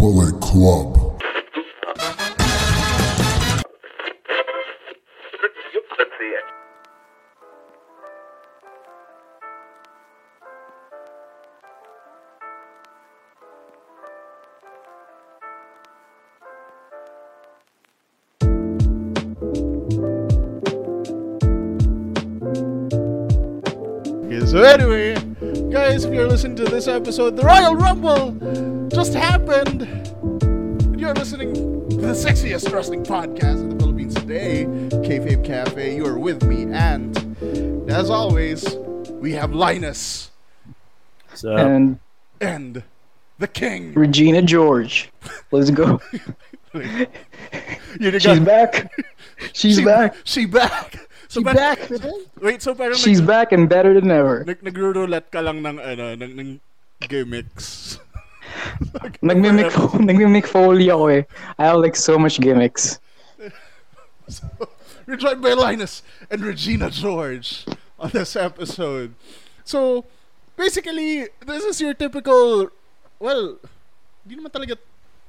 Bullet Club. So anyway, guys, if you're listening to this episode, the Royal Rumble just happened. And You're listening to the sexiest wrestling podcast in the Philippines today, Kayfabe Cafe. You are with me, and as always, we have Linus So and and the King. Regina George. Let's go. You're the She's back. She's She- back. She back. So She's pa- back. Wait, so parang She's nag- back and better than ever. nag nagro-roulette ka lang ng ano, ng, ng gimmicks. Nagmimic foley ako eh. I have like so much gimmicks. So, we're joined by Linus and Regina George on this episode. So, basically, this is your typical, well, hindi naman talaga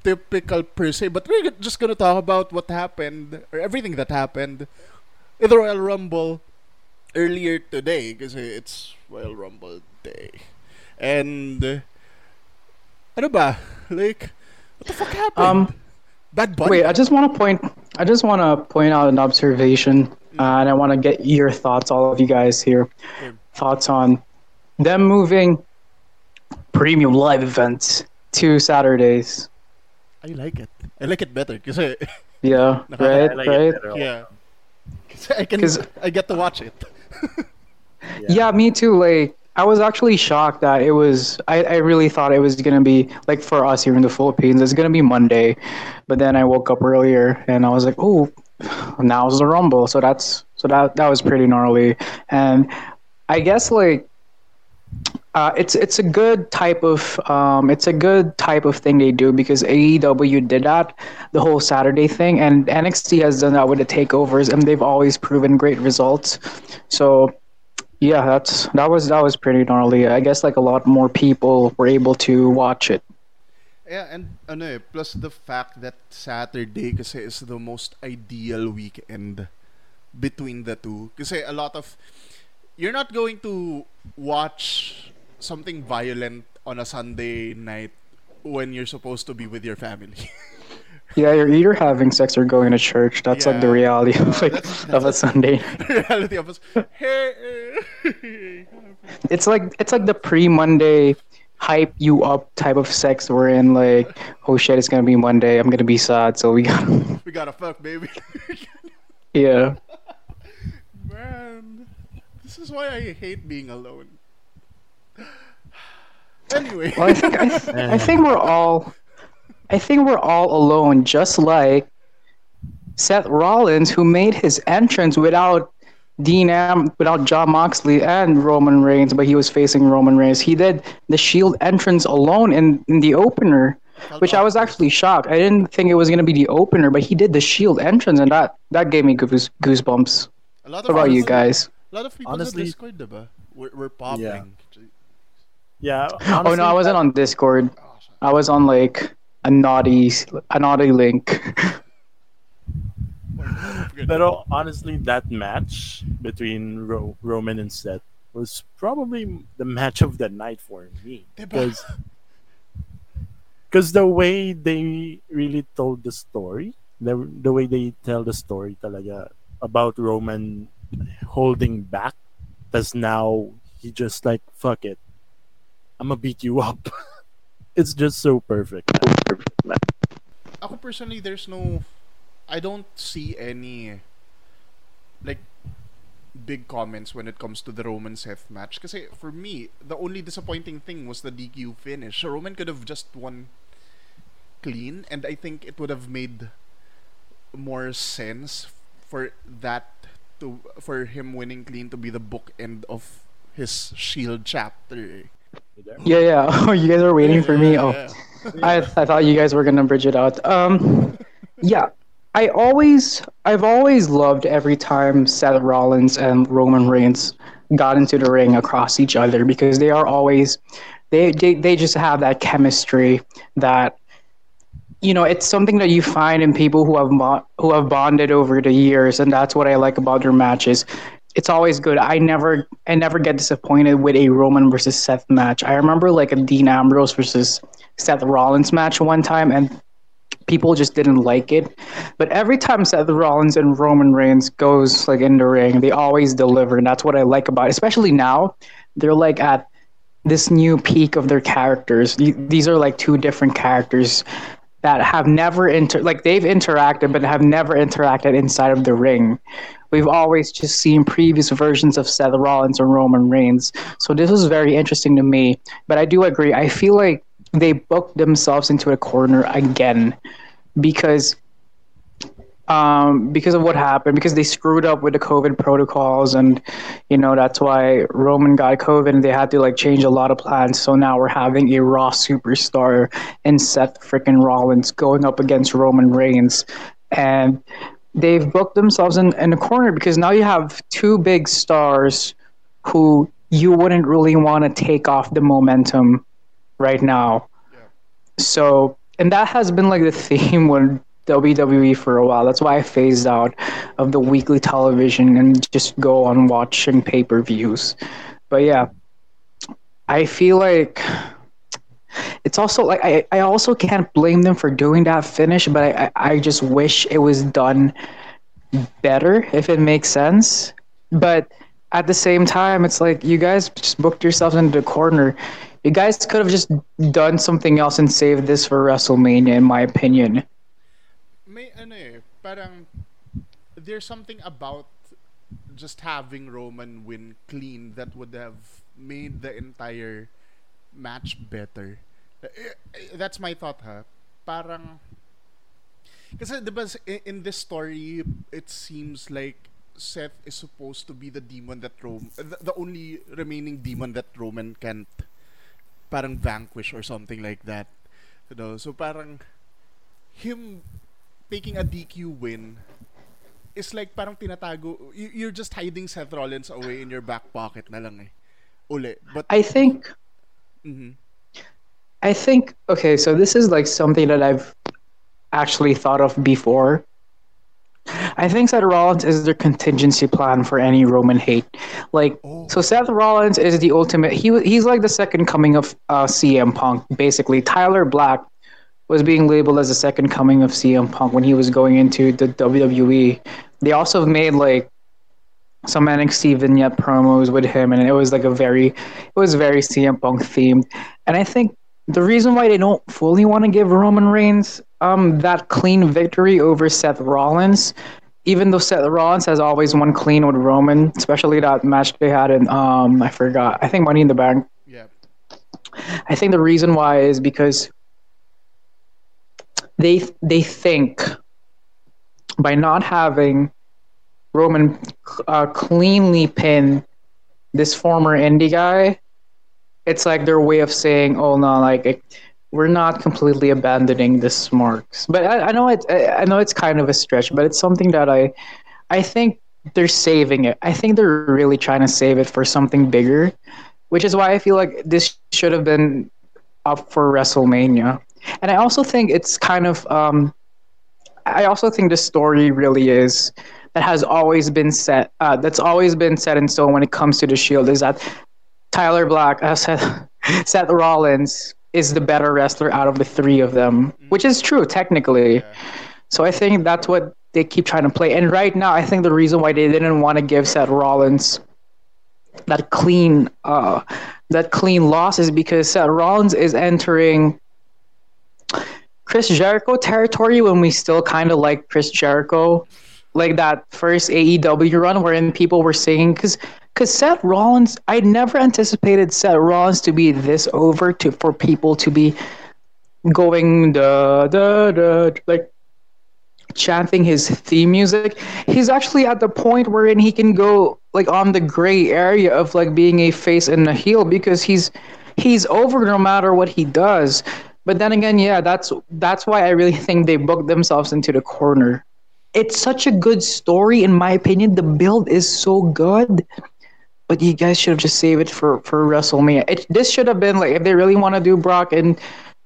typical per se, but we're just gonna talk about what happened, or everything that happened in the Royal Rumble earlier today, because it's Royal Rumble Day. And, uh, ano ba? Like, what the fuck happened? Um, Bad Bunny? Wait, I just want to point. I just want to point out an observation, uh, and I want to get your thoughts, all of you guys here, Okay. thoughts on them moving premium live events to Saturdays. I like it. I like it better kasi Yeah, Nakaka- right, I like right. better. yeah. Kasi I can 'Cause- I get to watch it. Yeah, me too. Like, I was actually shocked that it was. I, I really thought it was gonna be like for us here in the Philippines, it's gonna be Monday, but then I woke up earlier and I was like, oh, now's the Rumble. So that's so that that was pretty gnarly, and I guess like. Uh, it's it's a good type of um, it's a good type of thing they do because AEW did that the whole Saturday thing and NXT has done that with the takeovers and they've always proven great results. So yeah, that's that was that was pretty gnarly. I guess like a lot more people were able to watch it. Yeah, and ano eh, plus the fact that Saturday kasi is the most ideal weekend between the two. Kasi a lot of you're not going to watch something violent on a Sunday night when you're supposed to be with your family. Yeah, you're either having sex or going to church. That's like the reality of like that's- of a Sunday. reality of us. Hey, It's like it's like the pre-Monday hype you up type of sex we're in. Like, oh shit, it's gonna be Monday. I'm gonna be sad, so we got we gotta fuck, baby. yeah. Man, this is why I hate being alone. Anyway, Well, I think I, I think we're all I think we're all alone, just like Seth Rollins, who made his entrance without Dean Am without Jon Moxley and Roman Reigns, but he was facing Roman Reigns. He did the Shield entrance alone in, in the opener, which I was actually shocked. I didn't think it was gonna be the opener, but he did the Shield entrance, and that that gave me goose, goosebumps. a lot What of about you guys? A lot of people Honestly- on Discord, diba? We're, we're popping. yeah. oh no, I wasn't on Discord. Oh. I was on like a naughty a naughty link. but honestly, that match between Ro- Roman and Seth was probably the match of the night for me because because the way they really told the story, the the way they tell the story talaga about Roman holding back, that's now he just like fuck it, I'm gonna beat you up. it's just so perfect. Ako personally, there's no... I don't see any... Like, big comments when it comes to the Roman Seth match. Because for me, the only disappointing thing was the DQ finish. Roman could have just won clean, and I think it would have made more sense for that to for him winning clean to be the bookend of his Shield chapter. Yeah, yeah. Oh, you guys are waiting for me. Oh, Yeah. I, I thought you guys were gonna bridge it out. Um, yeah, I always, I've always loved every time Seth Rollins and Roman Reigns got into the ring across each other because they are always, they, they, they just have that chemistry that you know, it's something that you find in people who have mo- who have bonded over the years, and that's what I like about their matches. It's always good. I never, I never get disappointed with a Roman versus Seth match. I remember like a Dean Ambrose versus Seth Rollins match one time, and people just didn't like it. But every time Seth Rollins and Roman Reigns goes like in the ring, they always deliver, and that's what I like about it. Especially now, they're like at this new peak of their characters. These are like two different characters that have never inter like they've interacted but have never interacted inside of the ring. We've always just seen previous versions of Seth Rollins and Roman Reigns. So this was very interesting to me. But I do agree. I feel like they booked themselves into a corner again because um, because of what happened, because they screwed up with the COVID protocols, and you know that's why Roman got COVID, and they had to like change a lot of plans. So now we're having a Raw superstar and Seth freaking Rollins going up against Roman Reigns, and they've booked themselves in, in a corner because now you have two big stars who you wouldn't really want to take off the momentum right now. Yeah. So, and that has been like the theme when WWE for a while. That's why I phased out of the weekly television and just go on watching pay per views. But yeah, I feel like it's also like I, I also can't blame them for doing that finish, but I, I just wish it was done better if it makes sense. But at the same time, it's like you guys just booked yourselves into the corner. You guys could have just done something else and saved this for WrestleMania, in my opinion may ano eh, parang there's something about just having Roman win clean that would have made the entire match better. Eh, that's my thought ha. Parang kasi diba in this story it seems like Seth is supposed to be the demon that Rome the, the only remaining demon that Roman can't parang vanquish or something like that. You know, so parang him taking a DQ win is like parang tinatago you're just hiding Seth Rollins away in your back pocket na lang eh. Uli. But I think mm-hmm. I think okay, so this is like something that I've actually thought of before. I think Seth Rollins is their contingency plan for any Roman hate. Like, oh. so Seth Rollins is the ultimate. He he's like the second coming of uh, CM Punk. Basically, Tyler Black was being labeled as the second coming of CM Punk when he was going into the WWE. They also made like some NXT vignette promos with him, and it was like a very, it was very CM Punk themed. And I think the reason why they don't fully want to give Roman Reigns um that clean victory over Seth Rollins, even though Seth Rollins has always won clean with Roman, especially that match they had in um I forgot, I think Money in the Bank. Yeah. I think the reason why is because they they think by not having Roman uh, cleanly pin this former indie guy, it's like their way of saying, "Oh no, like it, we're not completely abandoning this marks." But I, I know it. I know it's kind of a stretch, but it's something that I, I think they're saving it. I think they're really trying to save it for something bigger, which is why I feel like this should have been up for WrestleMania. And I also think it's kind of, um, I also think the story really is that has always been set, uh, that's always been set in stone when it comes to the Shield is that Tyler Black, uh, Seth, Seth Rollins is the better wrestler out of the three of them, which is true technically. Yeah. So I think that's what they keep trying to play. And right now, I think the reason why they didn't want to give Seth Rollins that clean, uh, that clean loss is because Seth Rollins is entering Chris Jericho territory when we still kind of like Chris Jericho, like that first AEW run wherein people were saying because because Seth Rollins, I never anticipated Seth Rollins to be this over to for people to be going da da da like chanting his theme music. He's actually at the point wherein he can go like on the gray area of like being a face and a heel because he's he's over no matter what he does. But then again, yeah, that's that's why I really think they booked themselves into the corner. It's such a good story, in my opinion. The build is so good, but you guys should have just saved it for for WrestleMania. It, this should have been like if they really want to do Brock and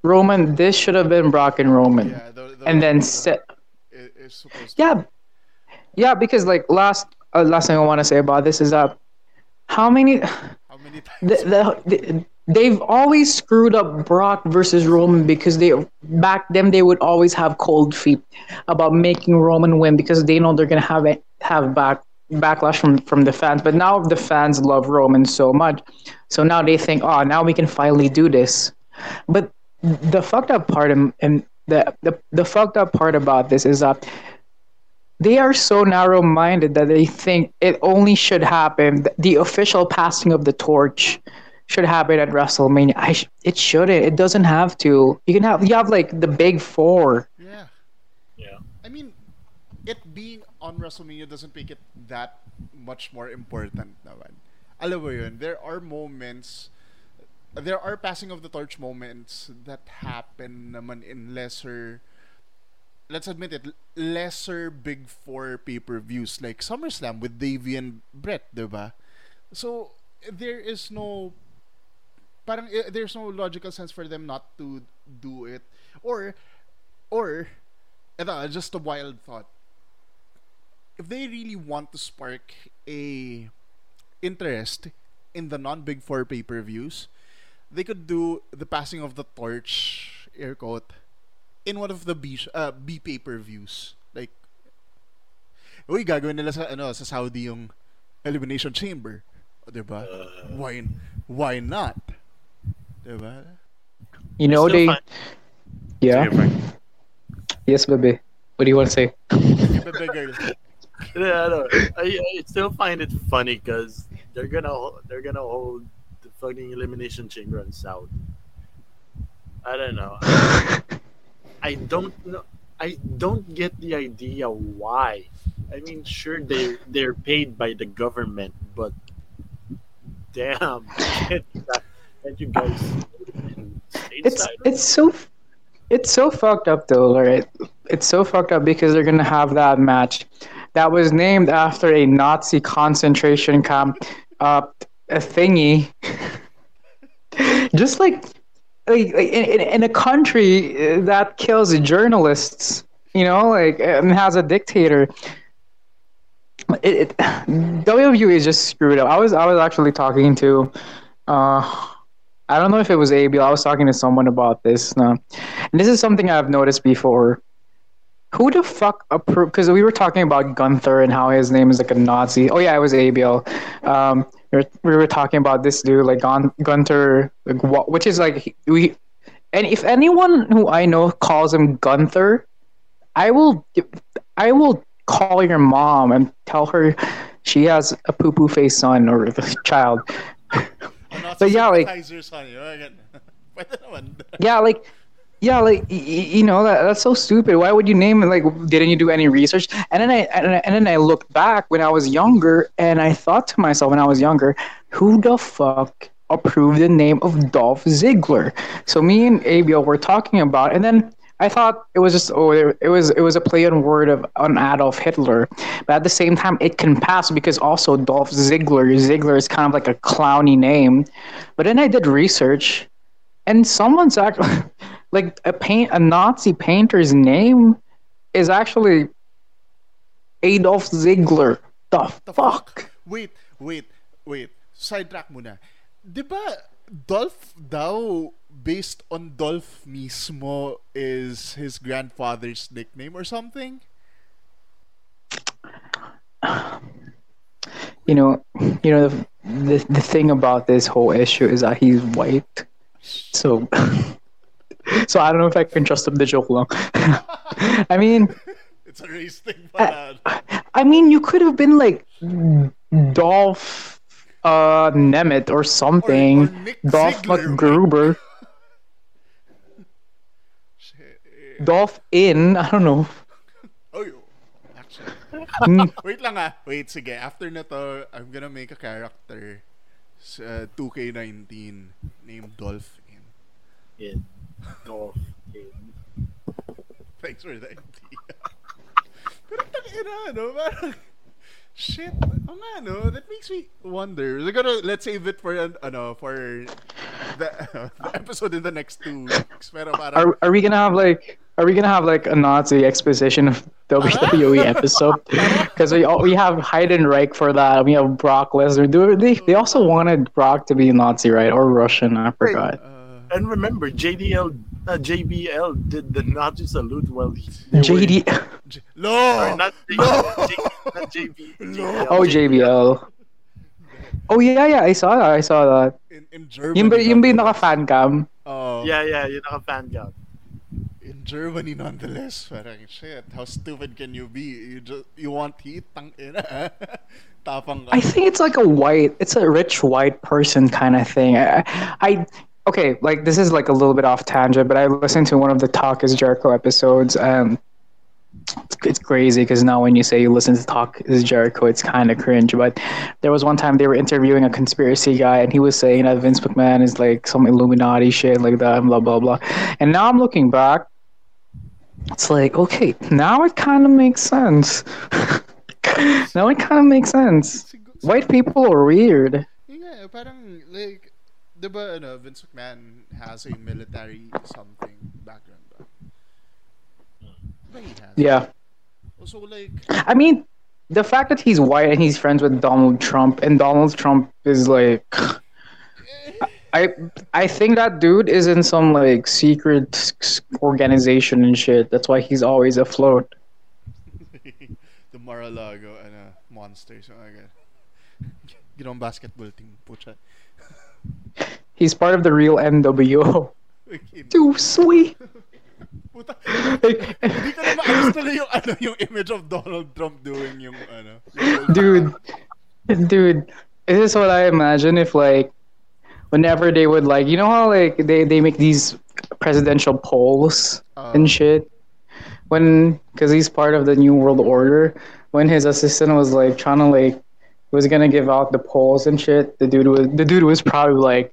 Roman. This should have been Brock and Roman, Yeah, the, the and then set. i- is supposed to Yeah, yeah. Because like last uh, last thing I want to say about this is that how many How many times? the, the, the they've always screwed up Brock versus Roman because they back then they would always have cold feet about making Roman win because they know they're gonna have it have back backlash from from the fans. But now the fans love Roman so much, so now they think, oh, now we can finally do this. But the fucked up part and the, the the fucked up part about this is that they are so narrow minded that they think it only should happen the official passing of the torch should happen at WrestleMania. I sh- it shouldn't. It doesn't have to. You can have you have like the big four. Yeah. Yeah. I mean, it being on WrestleMania doesn't make it that much more important naman. Alam mo yun, there are moments, there are passing of the torch moments that happen naman in lesser, let's admit it, lesser big four pay-per-views like SummerSlam with Davey and Bret, diba? So, there is no parang eh, there's no logical sense for them not to do it. Or or ito, just a wild thought. If they really want to spark a interest in the non big four pay-per-views they could do the passing of the torch air quote in one of the B uh, B pay-per-views. Like uy gagawin nila sa ano sa Saudi yung elimination chamber. O, diba? Why why not diba You know they. fine. Yeah. Sige, Yes, baby. What do you want to say? Yeah, I, know. I, I still find it funny because they're gonna they're gonna hold the fucking elimination chamber on South. I don't know. I don't know. I don't get the idea why. I mean, sure they they're paid by the government, but damn, you guys It's it's so it's so fucked up though, right? It's so fucked up because they're gonna have that match that was named after a Nazi concentration camp, uh, a thingy. Just like, like, like in, in, in a country uh, that kills journalists, you know, like and has a dictator. It, it WWE is just screwed up. I was I was actually talking to, uh, I don't know if it was ABL. I was talking to someone about this. No. And this is something I've noticed before. Who the fuck approved? Because we were talking about Gunther and how his name is like a Nazi. Oh yeah, it was ABL. Um, we were, we were talking about this dude like Gun- Gunther, like, wha- which is like we. And if anyone who I know calls him Gunther, I will, I will call your mom and tell her she has a poo poo face son or child. Oh, not But yeah, like- sympathizers on you. Ganun. Pwede naman. yeah like yeah like y- y- you know that that's so stupid why would you name it like didn't you do any research and then i and, and then i looked back when i was younger and i thought to myself when i was younger who the fuck approved the name of dolph ziggler so me and abl were talking about and then I thought it was just oh it was it was a play on word of on Adolf Hitler, but at the same time it can pass because also Dolph Ziggler Ziggler is kind of like a clowny name, but then I did research and someone's actually like a paint a Nazi painter's name is actually Adolf Ziegler. The, The fuck? Wait, wait, wait. Sidetrack muna. Di ba Dolph daw based on Dolph mismo is his grandfather's nickname or something? You know, you know the, the the thing about this whole issue is that he's white, so so I don't know if I can trust him to joke long. I mean, It's a race thing pala. I mean, you could have been like Dolph uh, Nemeth or something. Or- or Dolph Ziggler. McGruber. Shit. Dolph In. I don't know. Oh, yo. Actually. Wait lang ah. Wait, sige. After na to, I'm gonna make a character sa 2K19 named Dolph. Yeah. Dolph. Thanks for the idea. Pero tangina, no? Parang, shit. Oh nga, no? That makes me wonder. We're gonna, let's save it for, an- ano, for the, the episode in the next two weeks. Pero parang, Are are we gonna have like are we gonna have like a Nazi exposition of WWE episode? Because we all, we have Heidenreich for that. We have Brock Lesnar. Do they they also wanted Brock to be Nazi, right? Or Russian? I forgot. uh, And remember, JDL, uh, JBL did the Nazi salute while he, they were- JD. J- Sorry, no! not, J, No! J, not JB. JBL. Oh JBL. Oh yeah, yeah. I saw that. I saw that. In, in Germany. Yung ba yung ba yung nonetheless. naka fan cam? Oh, Yeah, yeah, yun naka fan cam. In Germany nonetheless. Parang shit, how stupid can you be? You just you want heat, tang eh, ina. Tapang. I think it's like a white, it's a rich white person kind of thing. I, I, okay, like this is like a little bit off tangent, but I listened to one of the Talk is Jericho episodes, and it's, it's crazy because now when you say you listen to Talk is Jericho, it's kind of cringe. But there was one time they were interviewing a conspiracy guy, and he was saying that Vince McMahon is like some Illuminati shit like that, and blah blah blah. And now I'm looking back, it's like okay, now it kind of makes sense. now it kind of makes sense. White people are weird. Yeah, parang like, di ba ano, Vince McMahon has a military something background ba? He has? Yeah. So like, I mean, the fact that he's white and he's friends with Donald Trump, and Donald Trump is like. I I think that dude is in some like secret organization and shit. That's why he's always afloat. the Mar-a-Lago and uh, monsters. Oh my god. Ginawang basketball team. Pucha. He's part of the real NWO. Too sweet. Puta. Hindi ko na yung, ano, yung image of Donald Trump doing yung, ano. yung- dude dude this is what i imagine if like whenever they would like you know how like they, they make these presidential polls Uh, and shit when because he's part of the new world order when his assistant was like trying to like was gonna give out the polls and shit the dude was the dude was probably like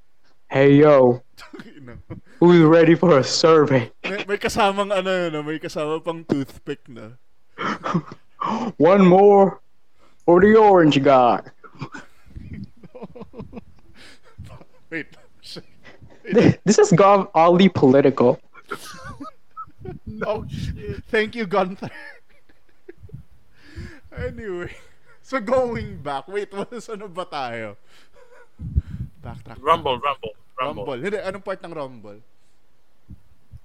hey yo know. who's ready for a survey may, may kasamang ano yun, may kasama pang toothpick na. one more for the orange guy. Shit. this has gone oddly political Oh, shit. Thank you, Gunther. anyway. So going back, wait, what is ano ba tayo? Backtrack. Rumble, rumble, rumble. Rumble. Hindi, anong part ng Rumble?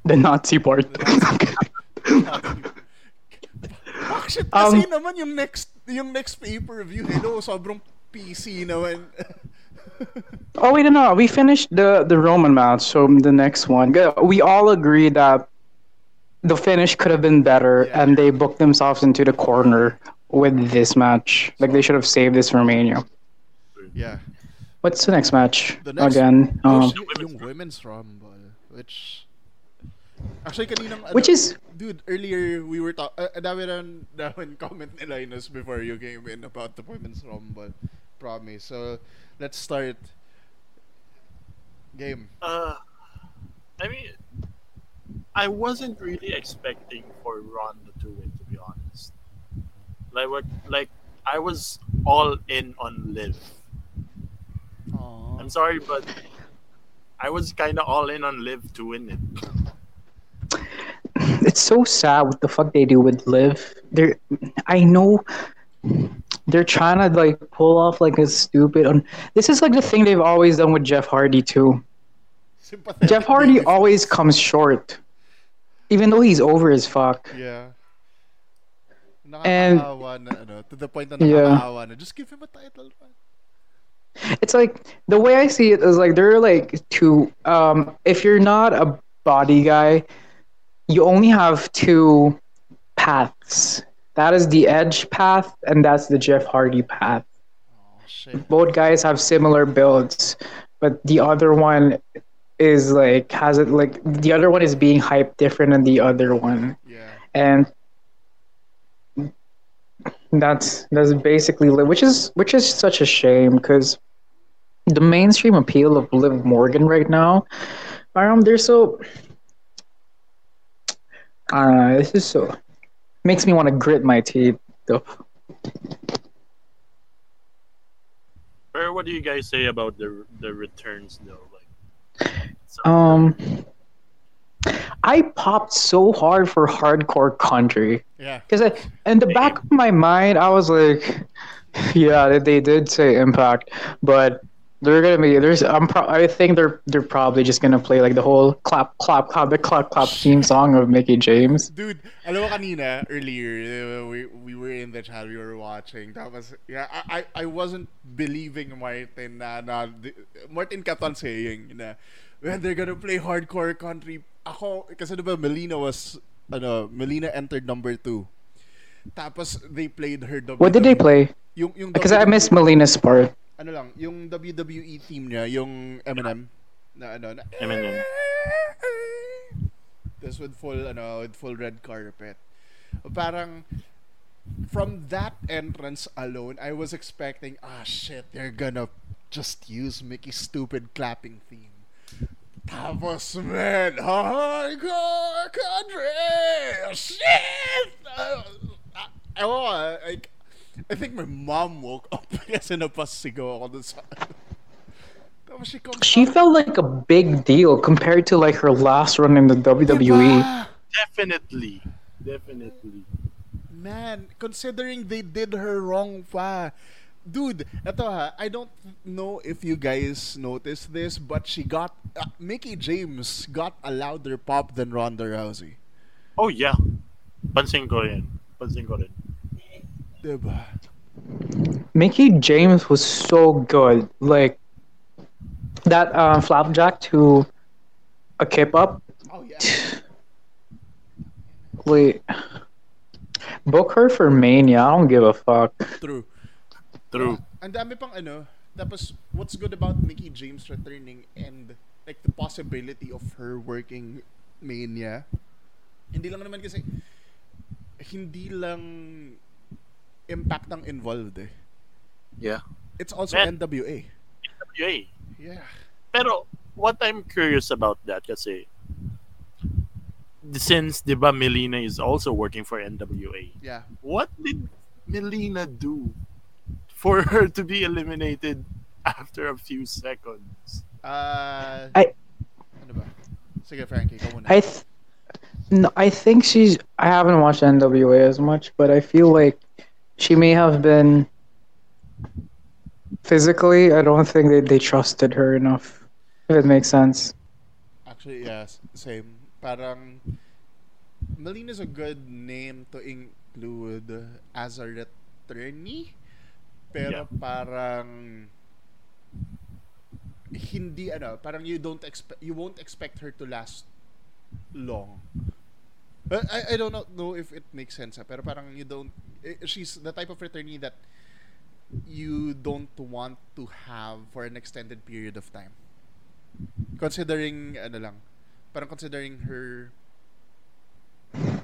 the nazi part Bakit kasi Um, naman yung next yung next pay-per-view, hello, sobrang PC naman. Oh wait, no, we finished the the Roman match. So the next one, we all agree that the finish could have been better, Yeah. and they booked themselves into the corner with this match. Like they should have saved this for Mania. yeah. What's the next match The next- again? Um, yung women's rumble, which actually kaninang ano, which is dude earlier we were talking uh, dami comment ni Linus before you came in about the women's rumble promise so let's start game Uh, I mean, I wasn't really expecting for Ronda to win, to be honest. Like what? Like I was all in on Liv. Aww. I'm sorry, but I was kind of all in on Liv to win it. it's so sad what the fuck they do with Liv. They're I know they're trying to like pull off like a stupid on this is like the thing they've always done with Jeff Hardy too. Sympathetic Jeff Hardy always comes short. Even though he's over as fuck. yeah And- na ano to the point na Yeah. na just give him a title man. It's like the way I see it is like there are like two um if you're not a body guy, you only have two paths. That is the edge path and that's the Jeff Hardy path. oh shit both guys have similar builds, but the other one is like has it like the other one is being hyped different than the other one, yeah and that's that's basically which is which is such a shame because the mainstream appeal of Liv Morgan right now, um, they're so. Uh, this is so makes me want to grit my teeth. Though. Or what do you guys say about the the returns though? Like Um, I popped so hard for hardcore country Yeah. because in the back of my mind, I was like, yeah, they, they did say Impact, but they're gonna be there's I'm pro- I think they're they're probably just gonna play like the whole clap clap clap the clap clap theme song of Mickie James. Dude, alam mo kanina, earlier, uh, we, we were in the chat, we were watching. That was yeah, I, I, I wasn't believing Martin na, na Martin kept on saying na, when they're gonna play hardcore country, ako, kasi diba Melina was, ano, Melina entered number two. Tapos, they played her. What did they play? Yung, yung Because I missed Melina's part. Ano lang, yung WWE team niya, yung Eminem, na ano, na, Eminem. This with full ano, with full red carpet. Parang from that entrance alone, I was expecting, ah shit, they're gonna just use Mickie's stupid clapping theme. Tapos, man, hardcore country! Shit! Uh, I, I, I think my mom woke up kasi napasigaw ako dun sa... Tapos she comes She out, felt like a big deal compared to like her last run in the WWE. "Diba? Definitely. Definitely. Man, considering they did her wrong pa. Dude, eto ha, I don't know if you guys noticed this, but she got, uh, Mickie James got a louder pop than Ronda Rousey. Oh yeah. Pansin ko rin. Pansin ko rin. Diba? Mickie James was so good. Like that uh, flapjack to a kip up. Oh yeah. Wait. Book her for Mania. I don't give a fuck. True. True. Ang dami pang ano, tapos what's good about Mickie James returning and like the possibility of her working Mania, hindi lang naman kasi, hindi lang impact ang involved eh. Yeah. It's also Man. NWA. Yay. Yeah. Pero what I'm curious about that kasi since 'di ba Melina is also working for NWA. Yeah. What did Melina do for her to be eliminated after a few seconds? Uh, I- ano ba? Sige, Frankie, ikaw muna. I th- no, I think she's. I haven't watched NWA as much, but I feel like she may have been. Physically, I don't think they, they trusted her enough. If it makes sense. Actually, yes, same. Parang Melina's a good name to include as a returnee. Pero parang hindi ano, parang you don't expect you won't expect her to last long. I, I don't know, if it makes sense. ah, Pero parang you don't eh, she's the type of returnee that you don't want to have for an extended period of time. Considering ano lang, parang considering her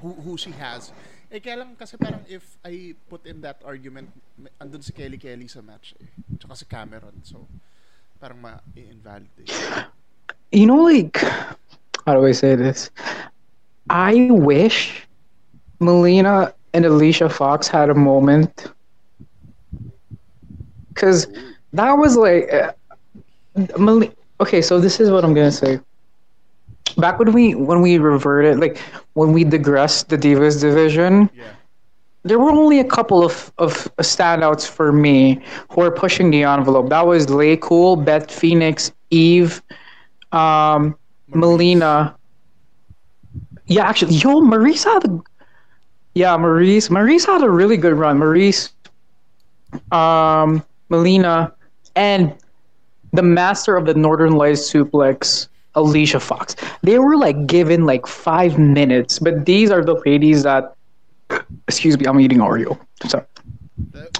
who, who she has. Eh kaya lang kasi parang if I put in that argument, andun si Kelly Kelly sa match eh. Tsaka si Cameron. So, parang ma-invalidate. You know, like, how do I say this? I wish Melina and Alicia Fox had a moment. Because that was like. Uh, Mel- okay, so this is what I'm going to say. Back when we when we reverted, like when we digressed the Divas division, Yeah. there were only a couple of, of standouts for me who were pushing the envelope. That was Lay Cool, Beth Phoenix, Eve, um, Melina. Yeah, actually, yo, Maryse had a. Yeah, Maryse. Maryse had a really good run. Maryse, um, Melina, and the master of the Northern Lights suplex, Alicia Fox. They were like given like five minutes, but these are the ladies that. Excuse me, I'm eating Oreo. Sorry.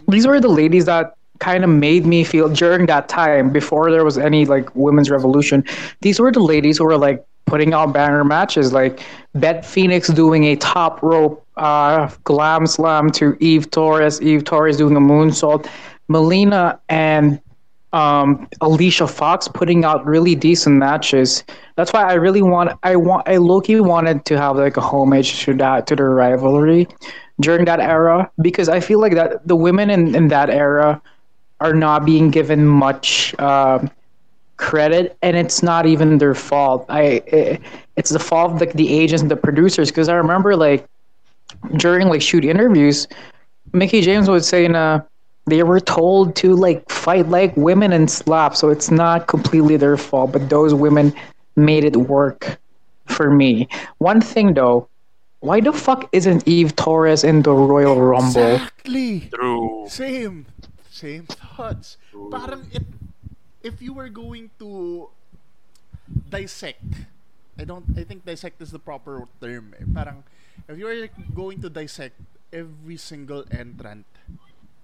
These were the ladies that kind of made me feel during that time before there was any like women's revolution. These were the ladies who were like putting out banger matches, like Beth Phoenix doing a top rope uh, glam slam to Eve Torres, Eve Torres doing a moonsault, Melina and um, Alicia Fox putting out really decent matches. That's why I really want I want I low-key wanted to have like a homage to that to the rivalry during that era because I feel like that the women in, in that era are not being given much um credit, and it's not even their fault. I it, it's the fault of the, the agents and the producers because I remember like during like shoot interviews, mickie James was saying "Nah." they were told to like fight like women and slap so it's not completely their fault but those women made it work for me one thing though why the fuck isn't eve torres in the royal rumble Exactly. True. Same. Same thoughts. Parang it, if you were going to dissect, I don't, I think dissect is the proper term. eh. Parang, if you were going to dissect every single entrant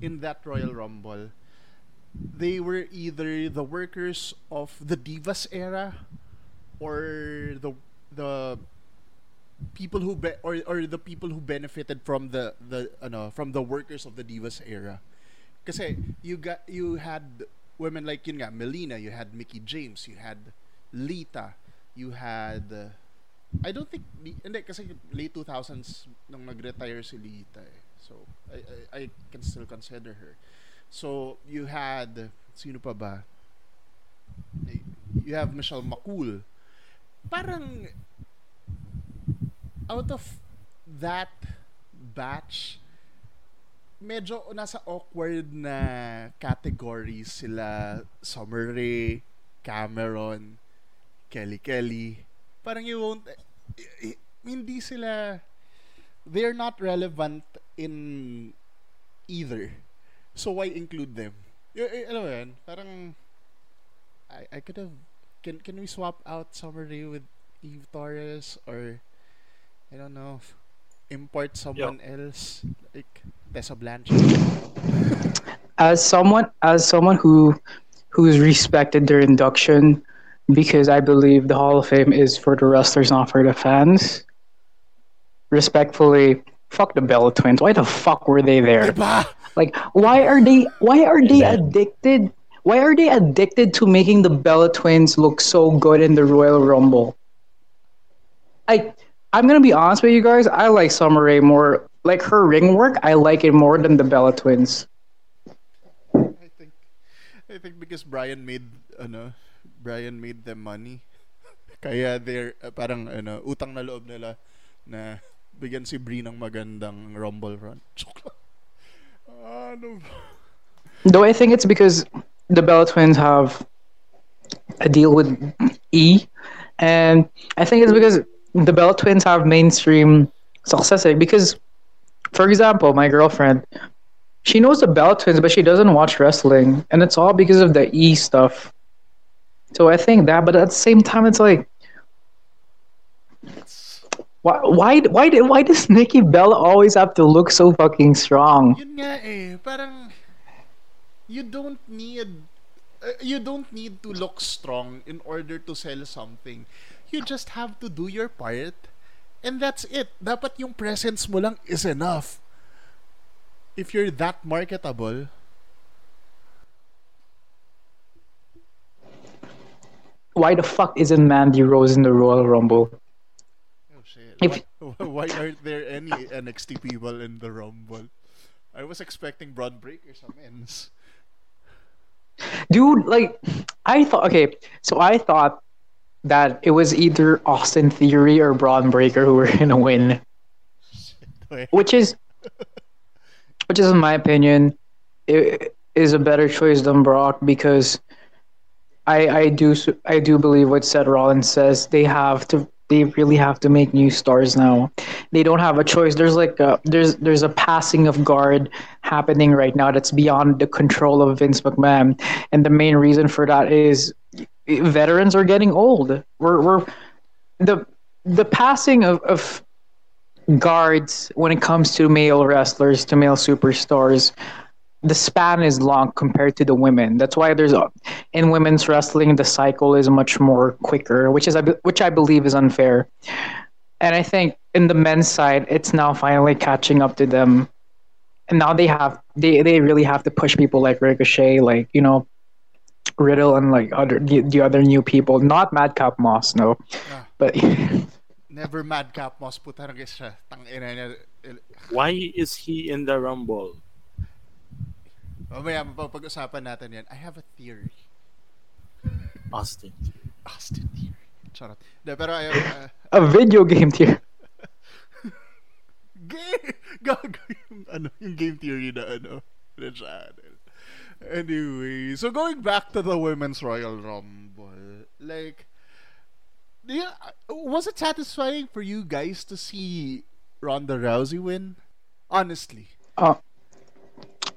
in that Royal Rumble, they were either the workers of the Divas era or the the people who be- or or the people who benefited from the the ano from the workers of the Divas era. Kasi you got you had women like yun nga Melina, you had Mickey James, you had Lita, you had uh, I don't think hindi kasi late 2000s nung nag-retire si Lita eh. So I, I I can still consider her. So you had sino pa ba? You have Michelle McCool. Parang out of that batch, medyo nasa awkward na category sila Summer Rae, Cameron, Kelly Kelly. Parang you won't, eh, eh, hindi sila, they're not relevant in either. So why include them? Y- y- alam mo yun? Parang, I, I could have, can, can we swap out Summer Rae with Eve Torres or I don't know. Import someone else like Tessa Blanchard. as someone as someone who who's respected their induction because I believe the Hall of Fame is for the wrestlers, not for the fans. Respectfully, fuck the Bella Twins. Why the fuck were they there? Like, why are they? Why are they addicted? Why are they addicted to making the Bella Twins look so good in the Royal Rumble? I, I'm gonna be honest with you guys. I like Summer Rae more. Like her ring work, I like it more than the Bella Twins. I think I think because Bryan made ano, Bryan made them money. Kaya they're uh, parang ano, utang na loob nila na bigyan si Brie ng magandang Rumble run. Ano ba? Though I think it's because the Bella Twins have a deal with E, and I think it's because the Bella Twins have mainstream success. Because, for example, my girlfriend, she knows the Bella Twins, but she doesn't watch wrestling, and it's all because of the E stuff. So I think that, but at the same time, it's like. Why, why, why, why does Nikki Bella always have to look so fucking strong? Eh, you don't need uh, you don't need to look strong in order to sell something. You just have to do your part and that's it. Dapat yung presence mo lang is enough. If you're that marketable, Why the fuck isn't Mandy Rose in the Royal Rumble? oh shit. If- why, why aren't there any NXT people in the Rumble? I was expecting Bron Breakker some ends. dude like i thought okay so i thought that it was either austin theory or bron breakker who were gonna win. Which is which is in my opinion it is a better choice than brock because i i do I do believe what seth rollins says. They have to they really have to make new stars now. They don't have a choice. There's like a, there's there's a passing of guard happening right now that's beyond the control of vince mcmahon. And the main reason for that is veterans are getting old. We're, we're the the passing of, of guards when it comes to male wrestlers to male superstars the span is long compared to the women. That's why there's a, in women's wrestling the cycle is much more quicker which is I which i believe is unfair. And i think in the men's side it's now finally catching up to them. And now they have they, they really have to push people like ricochet like you know riddle and like other the, the other new people not madcap moss no Ah. but Never madcap Moss puta na siya. Tang niya. Why is he in the Rumble? Mamaya mapapag-usapan natin yan. I have a theory. Austin. Austin Theory. Charot. De, pero ayun, uh, A video game tier. gay! Gago yung, ano, yung game theory na ano, na channel. Anyway, so going back to the Women's Royal Rumble, like, yeah, was it satisfying for you guys to see Ronda Rousey win? Honestly. Uh,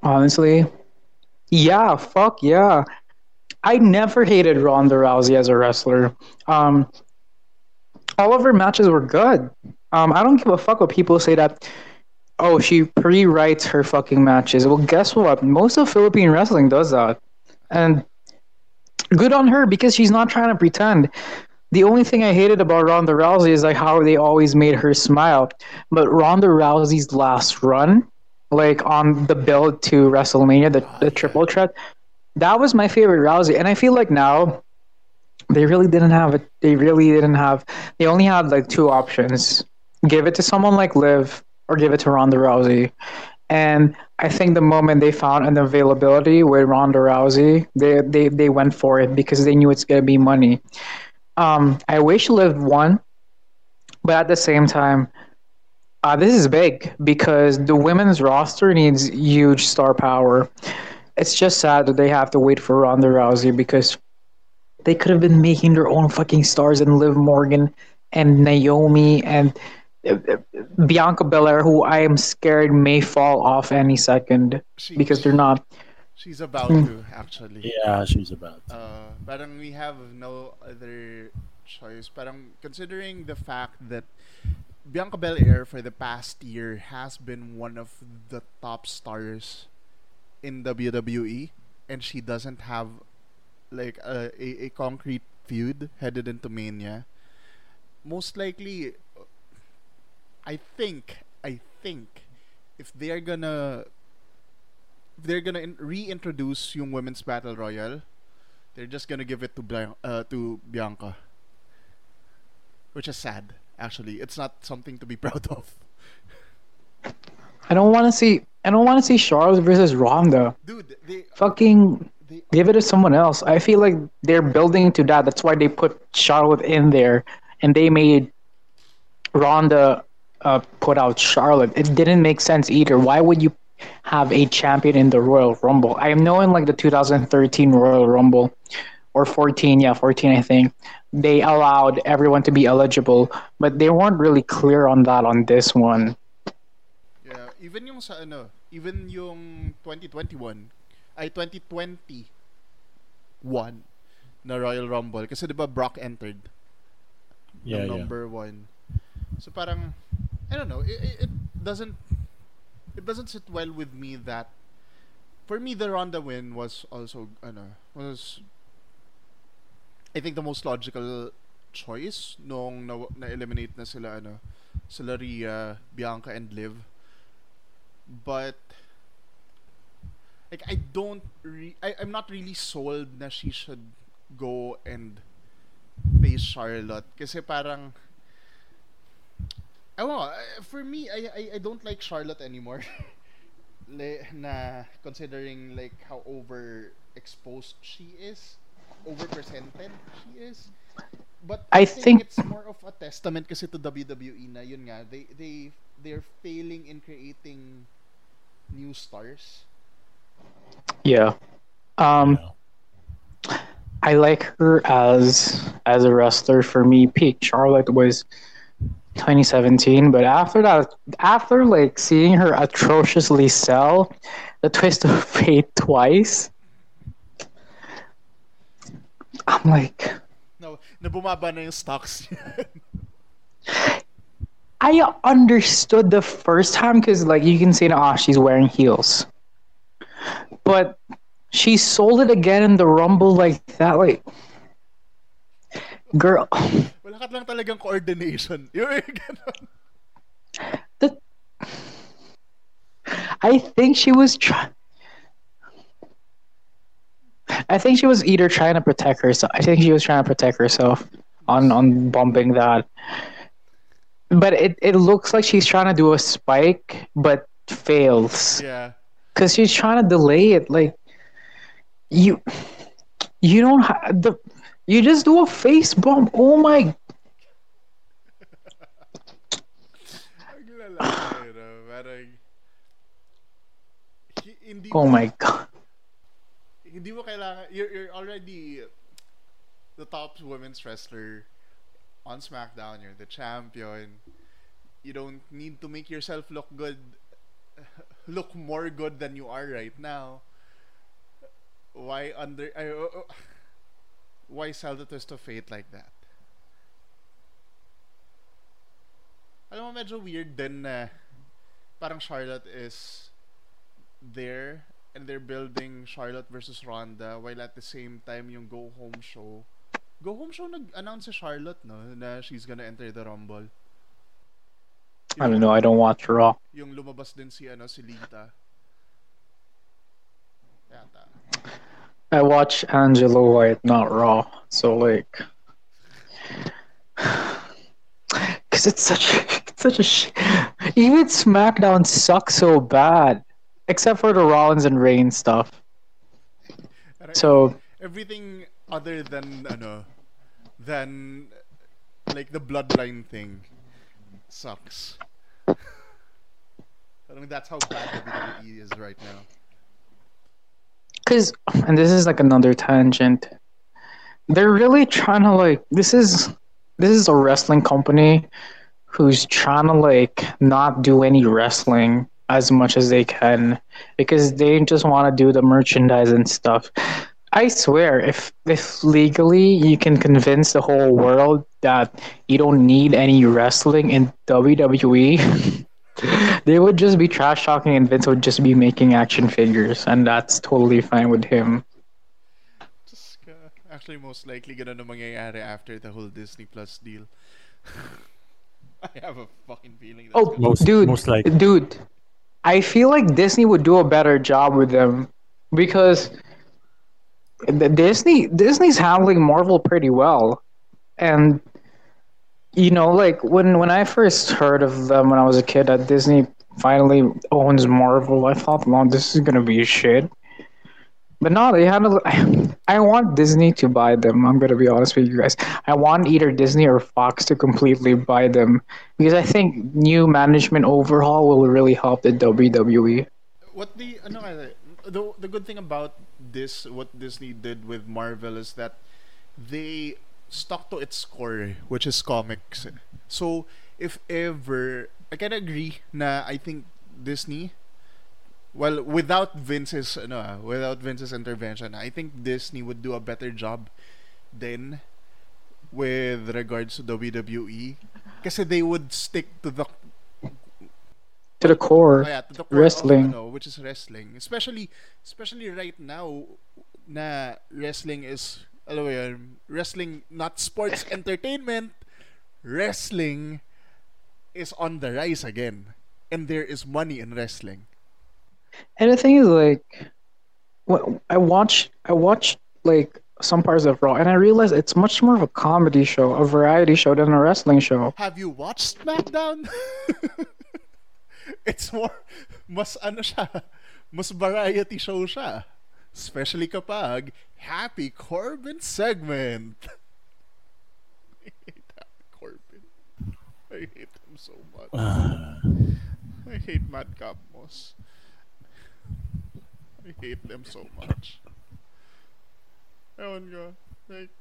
honestly, yeah, fuck yeah. I never hated Ronda Rousey as a wrestler. Um, all of her matches were good. Um, I don't give a fuck what people say that. Oh, she pre-writes her fucking matches. Well, guess what? Most of Philippine wrestling does that, and good on her because she's not trying to pretend. The only thing I hated about Ronda Rousey is like how they always made her smile. But Ronda Rousey's last run, like on the build to WrestleMania, the, the triple threat, that was my favorite Rousey. And I feel like now they really didn't have it. They really didn't have. They only had like two options: give it to someone like Liv or give it to Ronda Rousey. And I think the moment they found an availability with Ronda Rousey, they they, they went for it because they knew it's gonna be money. Um, I wish Liv won, but at the same time, uh, this is big because the women's roster needs huge star power. It's just sad that they have to wait for Ronda Rousey because they could have been making their own fucking stars and Liv Morgan and Naomi and Bianca Belair, who I am scared may fall off any second She- because they're not. She's about to, actually. Yeah, she's about. Uh, parang we have no other choice. Parang considering the fact that Bianca Belair for the past year has been one of the top stars in WWE, and she doesn't have like a, a, a concrete feud headed into Mania. Most likely, I think, I think, if they're gonna if they're gonna in- reintroduce yung women's battle royal, they're just gonna give it to uh, to Bianca, which is sad. Actually, it's not something to be proud of, I don't want to see. I don't want to see Charlotte versus Ronda. dude. They Fucking they give it to someone else. I feel like they're building to that. That's why they put Charlotte in there, and they made Ronda uh, put out Charlotte. It didn't make sense either. Why would you have a champion in the Royal Rumble? I know in like the 2013 Royal Rumble or 14, yeah, 14, I think they allowed everyone to be eligible, but they weren't really clear on that on this one. yeah, even yung sa ano, even yung 2021 ay 2020 one na Royal Rumble kasi 'di ba Brock entered Yeah, ng yeah. number one. So parang I don't know, it, it, doesn't it doesn't sit well with me that for me the Ronda win was also ano was I think the most logical choice nung na, na-eliminate na sila ano sila Rhea, Bianca and Liv. But like I don't re- I, I'm not really sold na she should go and face Charlotte kasi parang Don't know, for me I, I I don't like Charlotte anymore. Na considering like how overexposed she is, overpresented she is. But I I, think, think- it's more of a testament kasi to WWE na yun nga they they they're failing in creating new stars. Yeah. Um. I like her as as a wrestler. For me, peak Charlotte was 2017, but after that, after like seeing her atrociously sell the twist of fate twice, I'm like, No, na bumaba na yung stocks. I understood the first time because like you can say, ah, she's wearing heels, but she sold it again in the Rumble like that, like. Girl, Lang talagang coordination. Yung ganun. the I think she was trying. I think she was either trying to protect herself. I think she was trying to protect herself on on bumping that. But it, it looks like she's trying to do a spike, but fails Yeah. because she's trying to delay it. Like you, you don't have the You just do a face bump. Oh my. Ang lalaki, no? Parang, hi- hindi Oh my god. hindi mo kailangan, you're, you're already the top women's wrestler on SmackDown. You're the champion. You don't need to make yourself look good, look more good than you are right now. Why under, I, uh, uh, why sell the twist of fate like that? Alam mo, medyo weird din na parang Charlotte is there and they're building Charlotte versus Ronda while at the same time yung Go Home show. Go Home show nag-announce si Charlotte no na she's gonna enter the Rumble. I don't know. I don't watch Raw. Yung lumabas din si ano si Lita. Yata. I watch Angelo White, not Raw. So like, because it's such such a sh- even SmackDown sucks so bad, except for the Rollins and Reigns stuff. So everything other than ano than like the bloodline thing sucks. I mean that's how bad WWE is right now. Cause, and this is like another tangent. They're really trying to like this is this is a wrestling company who's trying to like not do any wrestling as much as they can because they just want to do the merchandise and stuff. I swear, if if legally you can convince the whole world that you don't need any wrestling in WWE, they would just be trash talking and Vince would just be making action figures, and that's totally fine with him. Just, uh, actually, most likely ganun na mangyayari after the whole Disney Plus deal. I have a fucking feeling that's Oh, Most- dude, most likely. dude, I feel like Disney would do a better job with them because the Disney Disney's handling Marvel pretty well, and you know, like when when I first heard of them when I was a kid, that Disney finally owns Marvel, I thought, "Wow, this is gonna be shit." But no, they handle. I want Disney to buy them. I'm gonna be honest with you guys. I want either Disney or Fox to completely buy them because I think new management overhaul will really help the. WWE. what the uh, no, the the good thing about this what Disney did with Marvel is that they stuck to its core which is comics. So if ever I can agree na I think Disney well without Vince's ah, without Vince's intervention I think Disney would do a better job then with regards to WWE kasi they would stick to the To the core, Oh, yeah, to the core wrestling. Of, ano, which is wrestling. Especially, especially right now, na wrestling is, alam yun, wrestling, not sports entertainment, wrestling is on the rise again. And there is money in wrestling. And the thing is, like, wh- I watch, I watch like some parts of Raw, and I realize it's much more of a comedy show, a variety show, than a wrestling show. Have you watched SmackDown? it's more, mas ano siya, mas variety show siya. Especially kapag Happy Corbin segment. I hate Happy Corbin. I hate him so much. I hate Madcap Moss. I hate them so much. Ewan ko. Like,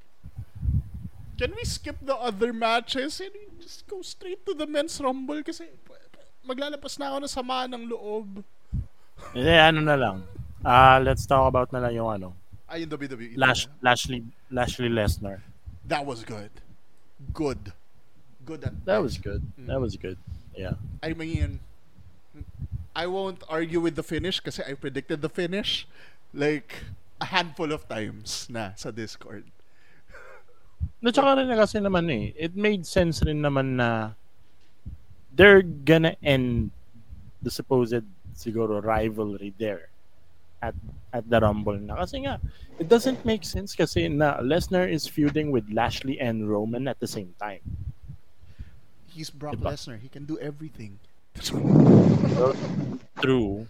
can we skip the other matches and just go straight to the men's rumble kasi pa- pa- maglalapas na ako ng sama ng loob. Hindi, ano na lang. Ah, let's talk about na lang yung ano. Ay, yung WWE. Lash, talaga. Lashley, Lashley Lesnar. That was good. Good. Good at That best. was good. That was good. Yeah. I mean, I won't argue with the finish kasi I predicted the finish like a handful of times na sa Discord. No, tsaka rin na kasi naman eh. It made sense rin naman na they're gonna end the supposed siguro rivalry there at at the Rumble na. Kasi nga, it doesn't make sense kasi na Lesnar is feuding with Lashley and Roman at the same time. He's Brock Diba? Lesnar. He can do everything. True.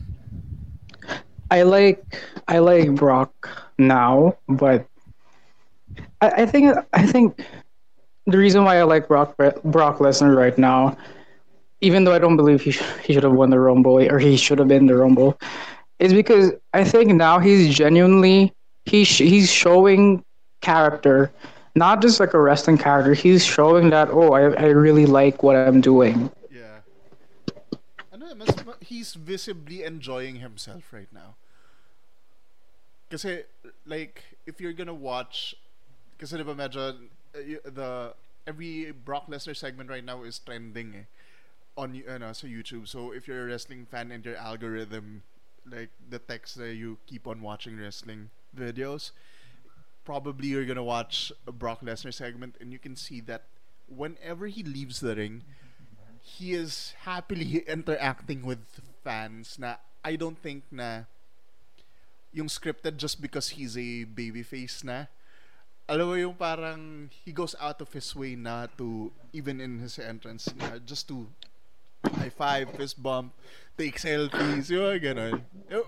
I like, I like Brock now, but I, I think I think the reason why I like Brock Brock Lesnar right now, even though I don't believe he sh- he should have won the Rumble or he should have been the Rumble, is because I think now he's genuinely he sh- he's showing character, not just like a wrestling character. He's showing that oh I I really like what I'm doing. Mas, he's visibly enjoying himself right now. Kasi, like, if you're gonna watch, kasi diba uh, the, every Brock Lesnar segment right now is trending eh, on ano, so YouTube. So, if you're a wrestling fan and your algorithm, like, detects that you keep on watching wrestling videos, probably you're gonna watch a Brock Lesnar segment and you can see that whenever he leaves the ring, he is happily interacting with fans na I don't think na yung scripted just because he's a babyface na. Alam mo yung parang he goes out of his way na to even in his entrance na just to high five, fist bump, take selfies, yung ganun.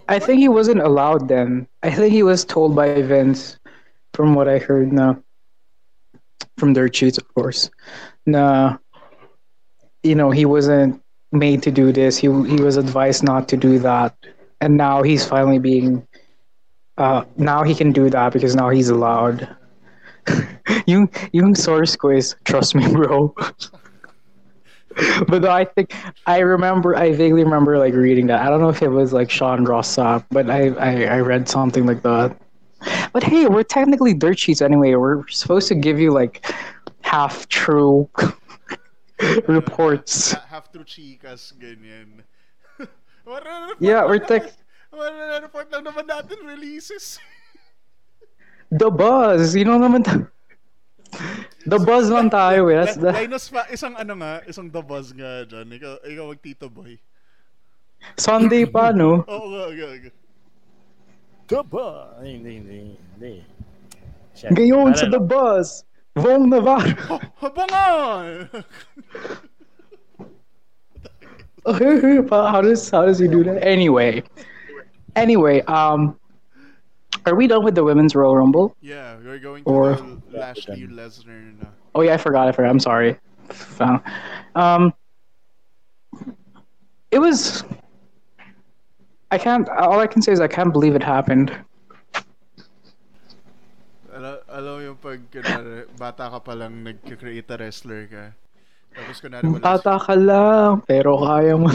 I think he wasn't allowed then. I think he was told by Vince, from what I heard na, from their cheats of course, na, you know, he wasn't made to do this. He he was advised not to do that, and now he's finally being uh, now he can do that because now he's allowed. you yung source is trust me, bro. but I think I remember I vaguely remember like reading that. I don't know if it was like Sean Ross but I, I I read something like that. But hey, we're technically dirt sheets anyway. We're supposed to give you like half true reports. Half true chicas, ganyan. yeah, we're tech Report lang naman natin releases. The buzz, you know naman The buzz lang tayo eh. That's the... Linus pa, isang ano nga, isang the buzz nga dyan. Ikaw, ikaw mag Tito Boy. Sunday pa, no? Oo nga, nga, nga. The buzz. Hindi, hindi, hindi. Ngayon sa The Buzz, Vhong Navarro. Oh, habangan! okay, how does how does he do that? Anyway, Anyway, um, are we done with the women's Royal Rumble? Yeah, we're going to or... Lashley Lesnar. Oh yeah, I forgot. I forgot. I'm sorry. Um, it was. I can't. All I can say is I can't believe it happened. Alam yung pag kunwari, bata ka pa lang nag-create a wrestler ka. Tapos kunwari wala. Bata ka lang, pero kaya mo.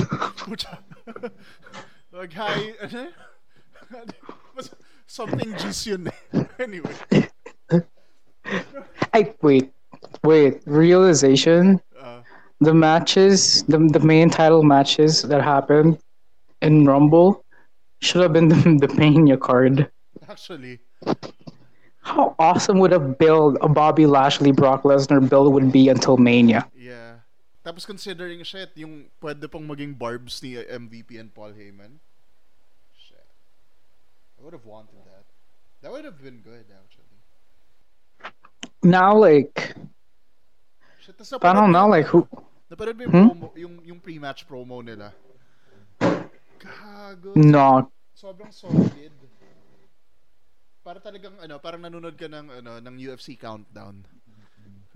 Mag-hi, ano? Something juice yun Anyway. I wait, wait. Realization. Uh, the matches, the the main title matches that happened in Rumble, should have been the, the Mania card. Actually. How awesome would a build a Bobby Lashley Brock Lesnar build would be until Mania? Yeah. Tapos considering shit, yung pwede pong maging barbs ni MVP and Paul Heyman. Shit. I would have wanted that. That would have been good, actually. Now, like, Shit, parang now, like, who? Napanood mo yung, hmm? promo, yung, yung pre-match promo nila? Gago. No. Sobrang solid. Para talagang, ano, parang nanonood ka ng, ano, ng UFC countdown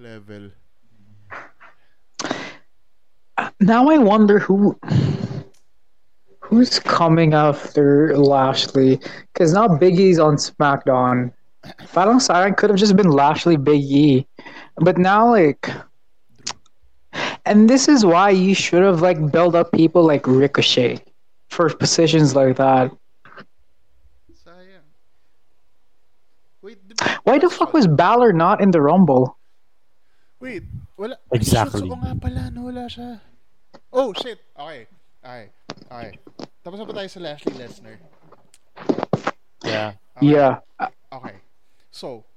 level. Now I wonder who who's coming after Lashley? Because now Big E's on SmackDown. Parang sayang could have just been Lashley Big E. But now like and this is why you should have like built up people like Ricochet for positions like that. Wait, why the fuck was Balor not in the Rumble? Wait, wala. Exactly. nga pala, no, wala siya. Oh, shit. Okay. Okay. Okay. Tapos na ba tayo sa Lashley Lesnar? Yeah. Okay. Yeah. Okay. So,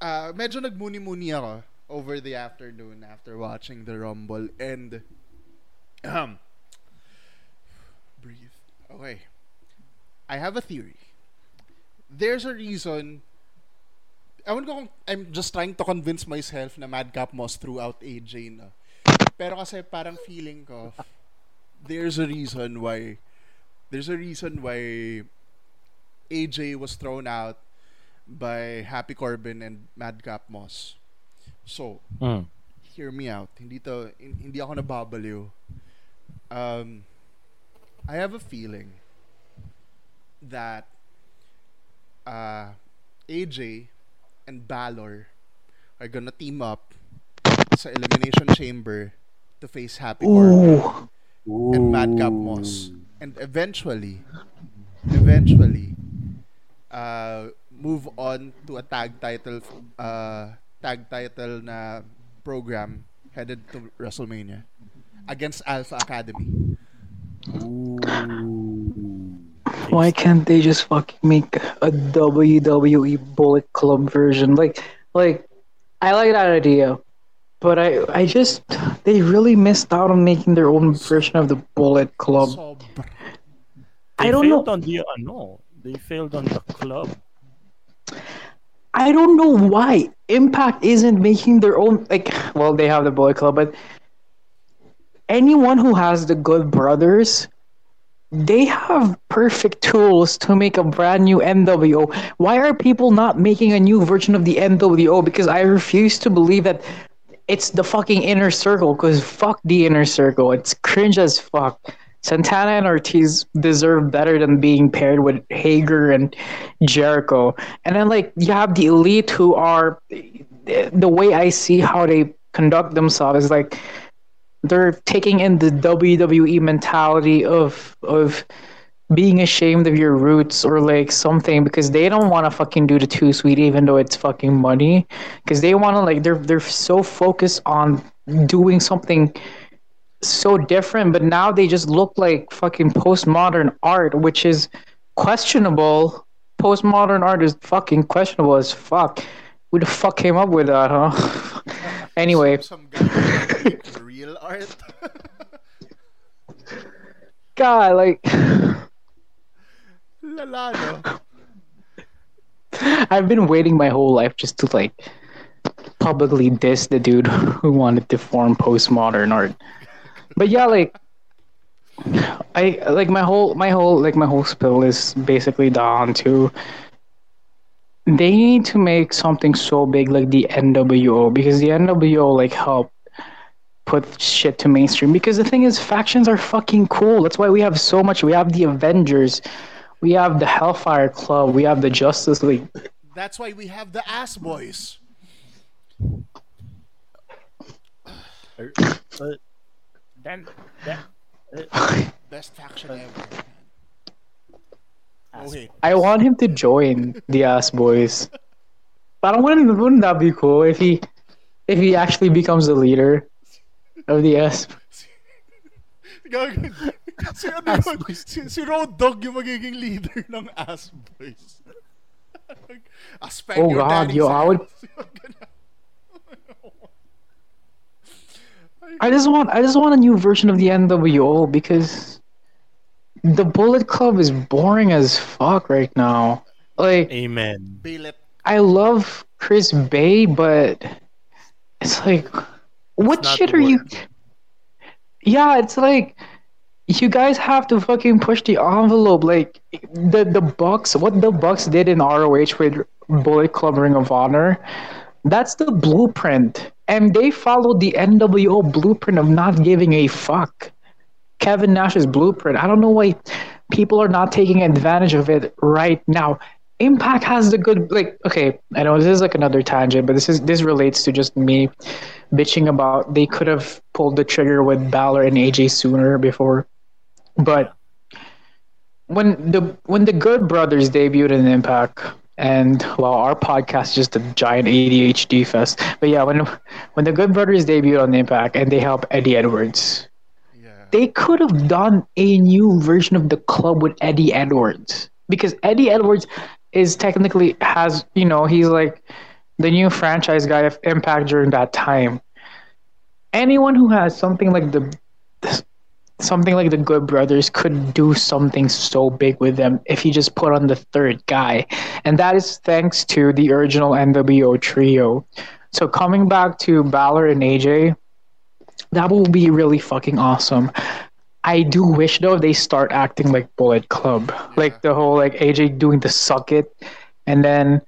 uh, medyo nagmuni-muni ako over the afternoon after watching the Rumble and um breathe. Okay. I have a theory. There's a reason Ewan ko kung I'm just trying to convince myself na Madcap Moss throughout AJ na. Pero kasi parang feeling ko there's a reason why there's a reason why AJ was thrown out by Happy Corbin and Madcap Moss. So, Mm. hear me out. Hindi to hindi ako nababaliw. Um I have a feeling that uh AJ and Balor are gonna team up sa Elimination Chamber to face Happy Ooh. and Madcap Moss. And eventually, eventually, uh, move on to a tag title, uh, tag title na program headed to WrestleMania against Alpha Academy. Why can't they just fucking make a WWE Bullet Club version? Like, like, I like that idea, but I, I just, they really missed out on making their own version of the Bullet Club. Sobra. They I don't failed know. on the uh, ano. They failed on the club. I don't know why Impact isn't making their own. Like, well, they have the Bullet Club, but anyone who has the Good Brothers, they have perfect tools to make a brand new NWO. Why are people not making a new version of the NWO? Because I refuse to believe that it's the fucking inner circle. Because fuck the inner circle, it's cringe as fuck. Santana and Ortiz deserve better than being paired with Hager and Jericho. And then like you have the elite who are the way I see how they conduct themselves is like they're taking in the WWE mentality of of being ashamed of your roots or like something because they don't want to fucking do the too sweet even though it's fucking money. Because they want to like they're they're so focused on doing something so different but now they just look like fucking postmodern art which is questionable. Postmodern art is fucking questionable as fuck who the fuck came up with that huh anyway Some guy real art. god like Lalano. I've been waiting my whole life just to like publicly diss the dude who wanted to form postmodern art. But yeah, like I like my whole my whole like my whole spill is basically down to they need to make something so big like the NWO because the NWO like helped put shit to mainstream because the thing is factions are fucking cool. That's why we have so much. We have the Avengers, we have the Hellfire Club, we have the Justice League. That's why we have the ass boys. But then that Best faction ever. I want him to join the Ass Boys. But wouldn't wouldn't that be cool if he if he actually becomes the leader of the Ass? Gag- si ano yun? Si, si Road Dogg yung magiging leader ng Ass Boys. I spank Oh God, yo, I would- ass. I just want I just want a new version of the NWO because the Bullet Club is boring as fuck right now. Like amen. I love Chris Bey, but it's like, what not shit are you? Yeah, it's like you guys have to fucking push the envelope. Like the the Bucks, what the Bucks did in ROH with Bullet Club Ring of Honor, that's the blueprint, and they followed the NWO blueprint of not giving a fuck. Kevin Nash's blueprint. I don't know why people are not taking advantage of it right now. Impact has the good like okay, I know this is like another tangent, but this is this relates to just me bitching about they could have pulled the trigger with Balor and AJ sooner before. But when the when the Good Brothers debuted in Impact, and well, our podcast is just a giant ADHD fest. But yeah, when when the Good Brothers debuted on Impact and they helped Eddie Edwards. They could have done a new version of the club with Eddie Edwards because Eddie Edwards is technically has you know he's like the new franchise guy of Impact during that time. Anyone who has something like the something like the Good Brothers could do something so big with them if you just put on the third guy, and that is thanks to the original NWO trio. So coming back to Balor and AJ, that will be really fucking awesome. I do wish though they start acting like Bullet Club, like the whole like AJ doing the suck it, and then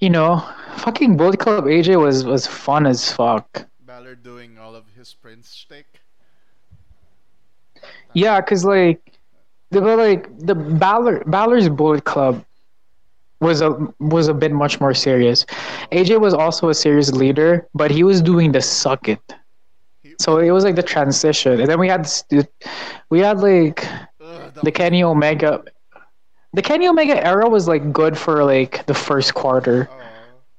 you know, fucking Bullet Club AJ was was fun as fuck. Balor doing all of his Prince shtick. Yeah, cause like, the like the Balor Balor's Bullet Club was a was a bit much more serious. AJ was also a serious leader, but he was doing the suck it. So it was like the transition, and then we had we had like Ugh, the Kenny Omega. The Kenny Omega era was like good for like the first quarter, uh,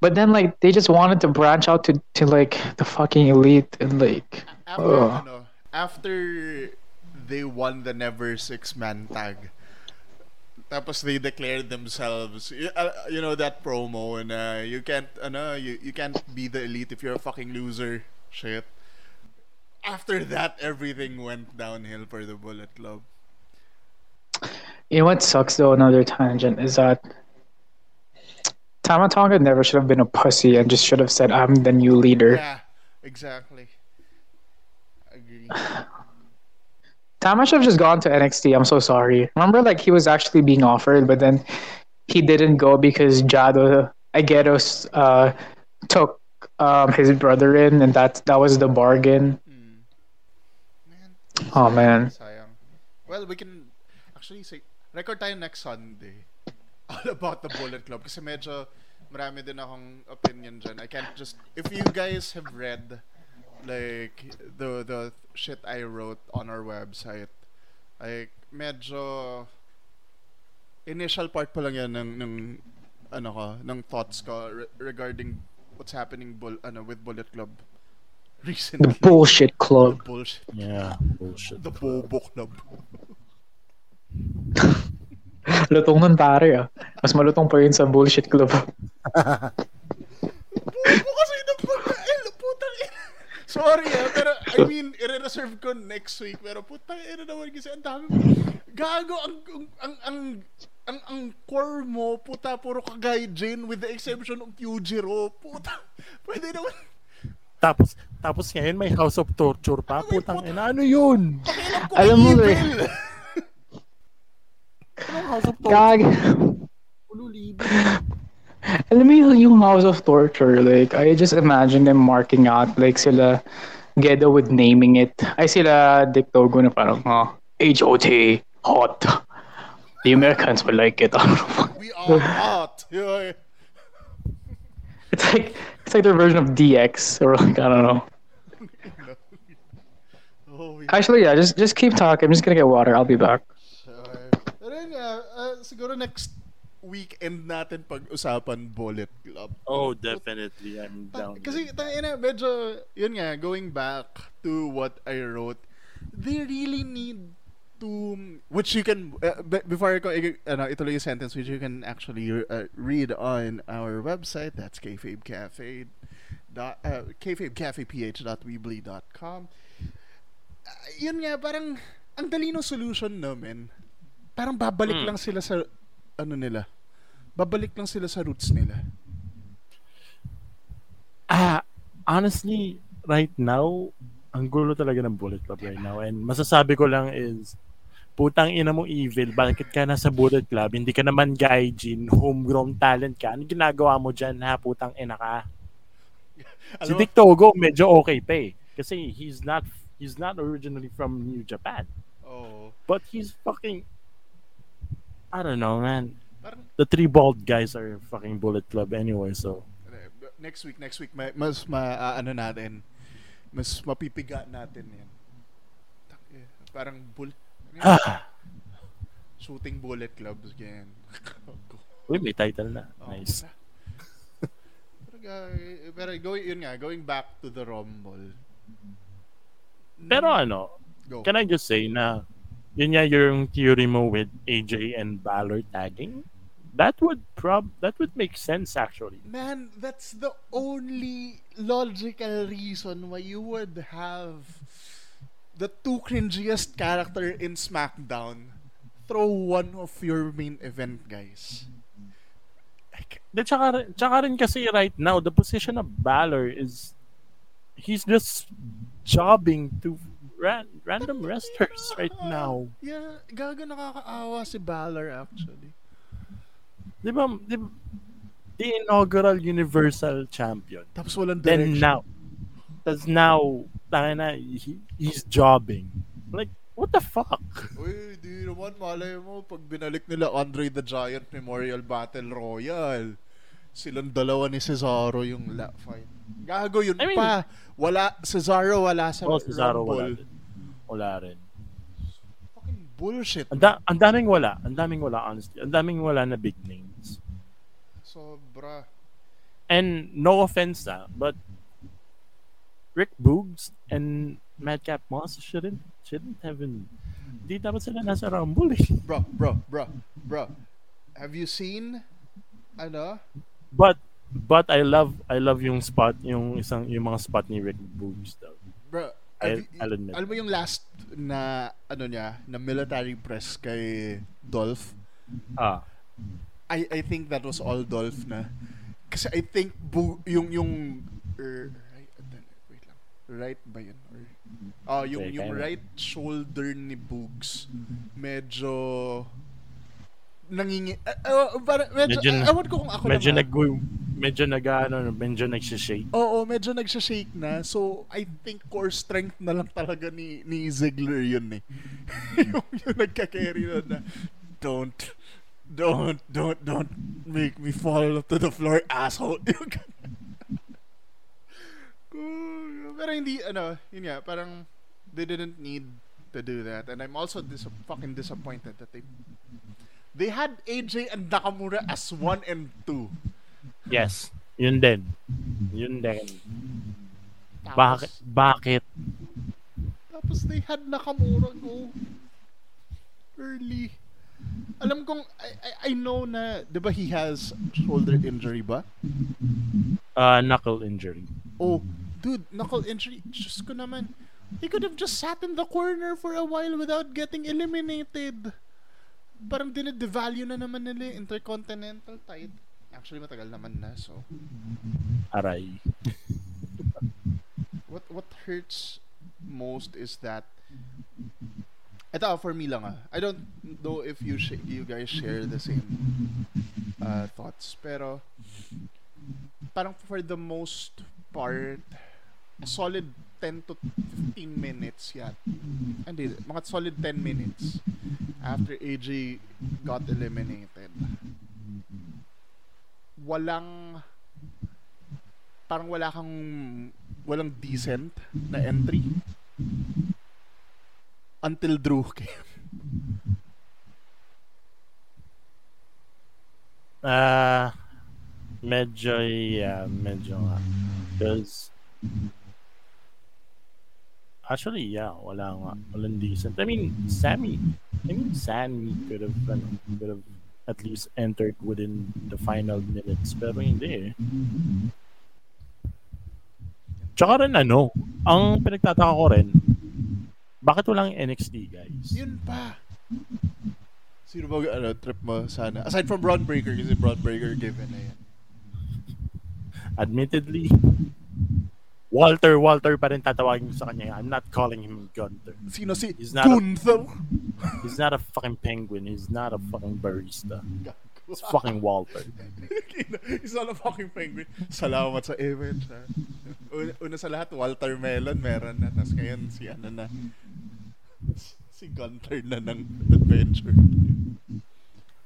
but then like they just wanted to branch out to to like the fucking elite and like after Ugh. ano, after they won the never six man tag tapos they declared themselves y- uh, you know that promo and uh, you can't ano you, you can't be the elite if you're a fucking loser. Shit after that everything went downhill for the bullet club You know what sucks though? Another tangent is that Tama Tonga never should have been a pussy and just should have said, "I'm the new leader." yeah exactly agree Tama should have just gone to NXT. I'm so sorry. Remember, like he was actually being offered, but then he didn't go because Jado Agueros uh, took um, his brother in, and that that was the bargain. Oh man, Sayang. Well, we can actually say record tayo next Sunday all about the Bullet Club kasi medyo marami din akong opinion dyan. I can't just if you guys have read like the the shit I wrote on our website like medyo initial part pa lang yan ng ng ano ko ng thoughts ko re- regarding what's happening bull ano with Bullet Club the recently bullshit the club. bullshit Yeah, bullshit. the Bobo Club Lutong nun pare ah. Mas malutong pa yun sa bullshit club. Bobo kasi ng pagkain. Putang ina. Sorry ah, pero I mean, i-reserve ko next week. Pero putang ina naman kasi ang dami. Gago, ang, ang, ang, ang, ang, ang core mo, puta, puro kagay Jane with the exception of Yujiro. Puta, pwede naman. Tapos, tapos ngayon may House of Torture pa. Putang ina, ano yun? Alam mo, eh. Anong House of Torture? Gag. Alam mo yung, yung House of Torture, like, I just imagine them marking out, like, sila Gedo with naming it. Ay, sila Dick Togo na parang, oh, H-O-T, hot. The Americans will like it. We are hot. It's like, it's like their version of DX, or like, I don't know. Oh, Actually, yeah, just just keep talking. I'm just gonna get water. I'll be back. Sure. Pero yun nga, uh, siguro next weekend natin pag-usapan Bullet Club. Oh, definitely. I'm Ta- down. kasi tangina medyo yun nga going back to what I wrote they really need to which you can uh, be- before ko ano ituloy yung sentence which you can actually uh, read on our website that's kayfabe cafe dot uh, kayfabecafeph.weebly.com uh, yun nga parang ang dali ng solution namin parang babalik Hmm. lang sila sa ano nila babalik lang sila sa roots nila Ah, honestly, right now, ang gulo talaga ng Bullet Club right now. And masasabi ko lang is, putang ina mo evil, bakit ka nasa Bullet Club? Hindi ka naman gaijin, homegrown talent ka. Ano ginagawa mo dyan ha, putang ina ka? Si Dick Togo, medyo okay pa eh. Kasi he's not, he's not originally from New Japan. oh But he's fucking, I don't know man. parang The three bald guys are fucking Bullet Club anyway, so. next week, next week, ma- mas ma, ah, ano natin, mas mapipiga natin yan. Parang bull, Ah, shooting bullet clubs, ganyan. uy, may title na. Oh, Nice. Pero, pero going, yun nga, going back to the Rumble. Pero ano, Go. can I just say na yun nga yung theory mo with AJ and Balor tagging? That would prob that would make sense actually. Man, that's the only logical reason why you would have the two cringiest character in SmackDown throw one of your main event guys. Like, De, tsaka, tsaka rin kasi right now, the position of Balor is he's just jobbing to ran, random wrestlers right now. Yeah, gaga nakakaawa si Balor actually. Di ba, di ba, the inaugural Universal Champion. Tapos walang Then now, that's now, tanga na, he, he's jobbing. Like, what the fuck? Uy, di naman malay mo pag binalik nila Andre the Giant Memorial Battle Royal. Silang dalawa ni Cesaro yung la fight. Gago yun I mean- pa. Wala, Cesaro wala sa Oh, Cesaro wala Rumble. rin. Wala rin. Fucking bullshit. Ang, da- ang daming wala. Ang daming wala, honestly. Ang daming wala na big names. Sobra. And no offense ah, but Rick Boogs and Madcap Moss shouldn't shouldn't have been Di dapat sila nasa Rumble eh. Bro, bro, bro, bro. Have you seen ano? But but I love I love yung spot yung isang yung mga spot ni Rick Boogs daw. Bro, you- I'll admit. alam mo yung last na ano niya, na military press kay Dolph? Ah. I I think that was all Dolph na. Kasi I think bu- yung yung er, right, ba yun? Or, oh, yung Okay, yung mo. right shoulder ni Boogs medyo nangingi uh, uh, para, medyo, Medyo na- ewan ko kung ako Medyo lang, nag medyo nag ano, medyo nagsishake. Oo, medyo nagsha-shake na. So, I think core strength na lang talaga ni, ni Ziggler yun eh. yung, yung nagka-carry nun na, don't, don't, don't, don't make me fall to the floor, asshole. Yung ganun. Cool. Pero hindi, ano, yun nga, parang, they didn't need to do that. And I'm also dis- fucking disappointed that they, they had AJ and Nakamura as one and two. Yes. Yun din. Yun din. Tapos- Bakit? Bakit? Tapos they had Nakamura go early. Alam kong, I, I, I know na, di ba he has shoulder injury ba? Uh, knuckle injury. Oh, dude, knuckle injury. Diyos ko naman. He could have just sat in the corner for a while without getting eliminated. Parang dinidevalue na naman nila Intercontinental title. Actually, matagal naman na, so. Aray. what what hurts most is that ito for me lang ah. I don't know if you sh- you guys share the same uh, thoughts pero parang for the most part solid 10 to 15 minutes yan. Hindi, mga solid 10 minutes after AJ got eliminated. Walang parang wala kang walang decent na entry until Drew came. Ah, medyo, yeah, medyo nga. Because, actually, yeah, wala nga. Walang decent. I mean, Sammy, I mean, Sammy could have, ano, could have at least entered within the final minutes. Pero hindi eh. Tsaka rin ano, ang pinagtataka ko rin, bakit walang NXT guys? Yun pa. Sino ba ano, trip mo sana? Aside from Braun Breaker, kasi Braun Breaker given na yan. Admittedly, Walter, Walter pa rin tatawagin ko sa kanya. I'm not calling him Gunther. Sino si He's not a- Gunther? He's not a fucking penguin. He's not a fucking barista. It's fucking Walter. He's not a fucking penguin. Salamat sa image. Ha? Una, sa lahat, Walter Melon meron na. Tapos ngayon, si ano na. Si Gunter na ng adventure.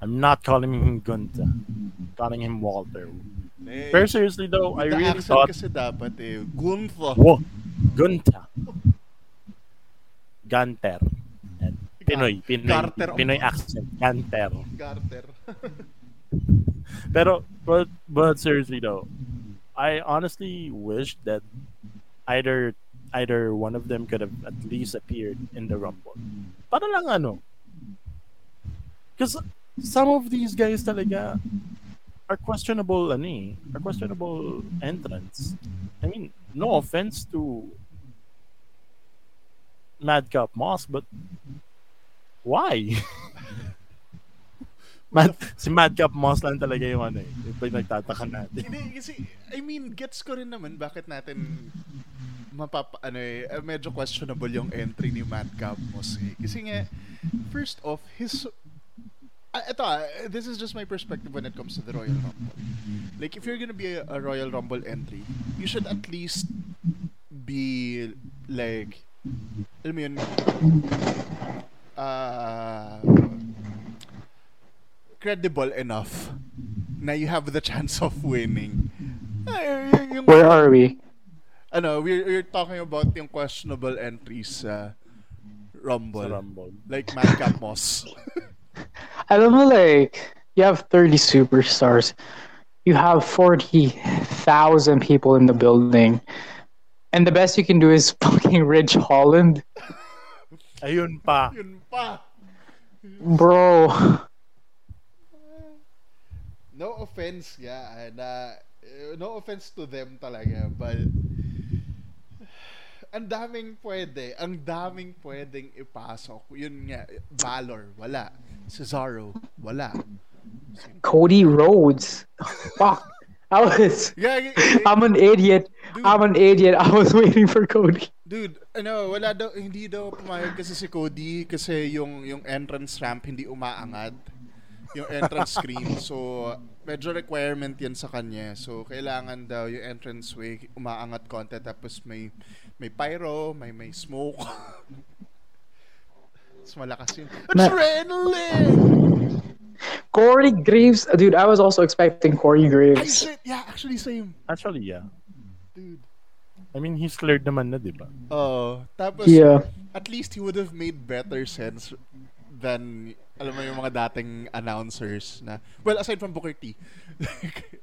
I'm not calling him Gunther. I'm calling him Walter. Eh, Pero seriously though, I really thought, kasi dapat eh. Gunther. whoa, Gunther. Gunter. Pinoy, Pinoy, Carter. Pinoy accent. Gunter. Garter. Pero, but, but seriously though, I honestly wish that either either one of them could have at least appeared in the Rumble. Para lang ano. Because some of these guys talaga are questionable ano eh, are questionable entrants. I mean, no offense to Madcap Moss, but why? Mad, si Madcap Moss lang talaga yung ano eh. Yung pinagtataka natin. Hindi, kasi, I mean, gets ko rin naman bakit natin mapapa, ano eh, medyo questionable yung entry ni Matt Campos eh. Kasi nga, first off, his ito, uh, this is just my perspective when it comes to the Royal Rumble. Like, if you're gonna be a, a Royal Rumble entry, you should at least be, like, alam mo yun, uh, credible enough na you have the chance of winning. Uh, yung, yung, Where are we? ano, we're, we're talking about yung questionable entries sa Rumble. Sa Rumble. Like Madcap Moss. I don't know, like, you have 30 superstars. You have 40,000 people in the building. And the best you can do is fucking Ridge Holland. Ayun pa. Yun pa. Bro. No offense, yeah. Na, uh, no offense to them talaga, but ang daming pwede, ang daming pwedeng ipasok. Yun nga, Valor, wala. Cesaro, wala. Cody Rhodes. Fuck. I was. Yeah, y- y- I'm an idiot. I'm an idiot. I was waiting for Cody. dude, ano, wala daw, hindi daw pumayag kasi si Cody kasi yung, yung entrance ramp hindi umaangat. Yung entrance screen. So, medyo requirement yan sa kanya. So, kailangan daw yung entrance way umaangat konti tapos may may pyro, may may smoke. Mas malakas yun. Na- Adrenaline! Corey Graves. Dude, I was also expecting Corey Graves. said, yeah, actually same. Actually, yeah. Dude. I mean, he's cleared naman na, di ba? Oh, tapos Yeah. at least he would have made better sense than alam mo yung mga dating announcers na well aside from Booker T Like,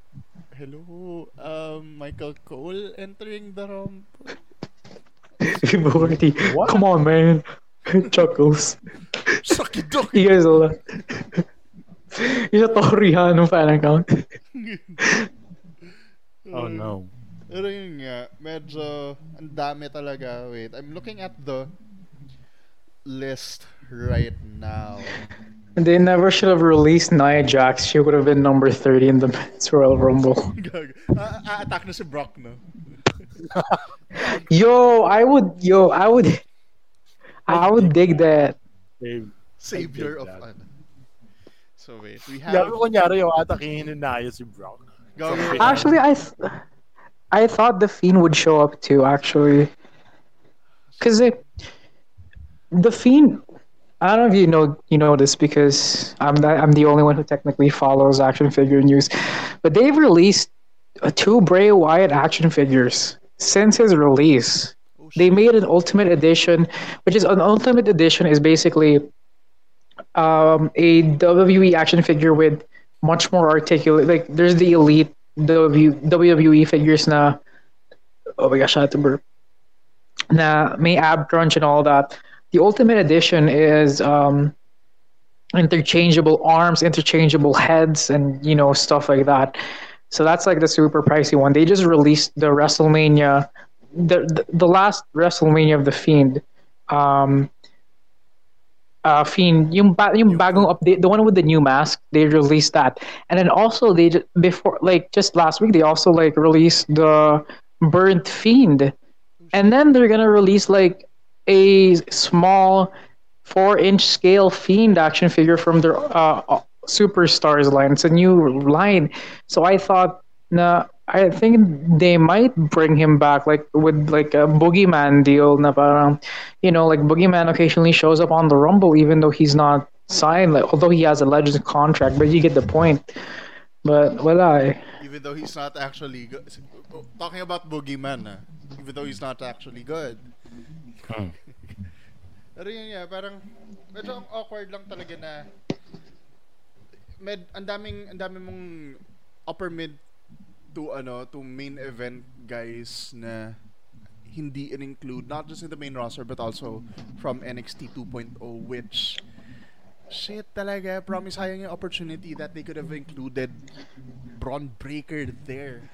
hello um Michael Cole entering the rumble Booker T. What? Come on, man. Chuckles. Sakidoki You guys will. Yung sa Toriano fan account. Oh no. pero yun nga medyo ang dami talaga wait I'm looking at the list right now They never should have released Nia Jax. She would have been number 30 in the Men's Royal Rumble. Gag- ah, ah, attack na si Brock no Yo, I would, yo, I would, I would dig that. Dave. savior of that. ano so wait we have Gago kunyari yung atakihin ni Nia si Brock. Actually, I, th- I thought the Fiend would show up too. Actually, because the Fiend. I don't know if you know you know this because I'm the, I'm the only one who technically follows action figure news, but they've released uh, two Bray Wyatt action figures since his release. They made an Ultimate Edition, which is an Ultimate Edition is basically um, a WWE action figure with much more articulate. Like there's the elite w, WWE figures na. Oh my gosh, I had to burp. Na may ab crunch and all that. The Ultimate Edition is um, interchangeable arms, interchangeable heads, and you know stuff like that. So that's like the super pricey one. They just released the WrestleMania, the the, last WrestleMania of the Fiend. Um, uh, Fiend, yung, ba- yung bagong update, the one with the new mask, they released that, and then also they ju- before like just last week they also like released the burnt Fiend, and then they're gonna release like a small four inch scale Fiend action figure from their uh, uh, Superstars line. It's a new line, so I thought, na I think they might bring him back, like with like a boogeyman deal. Na parang, you know, like boogeyman occasionally shows up on the Rumble, even though he's not signed. Like although he has a legend contract, but you get the point. But wala. I even though he's not actually good. Talking about Boogeyman, ah, even though he's not actually good. Hmm. Pero yun nga, parang medyo ang awkward lang talaga na med ang daming ang daming mong upper mid to ano to main event guys na hindi in-include not just in the main roster but also from NXT 2.0 which shit talaga promise sayang yung opportunity that they could have included Braun Breaker there.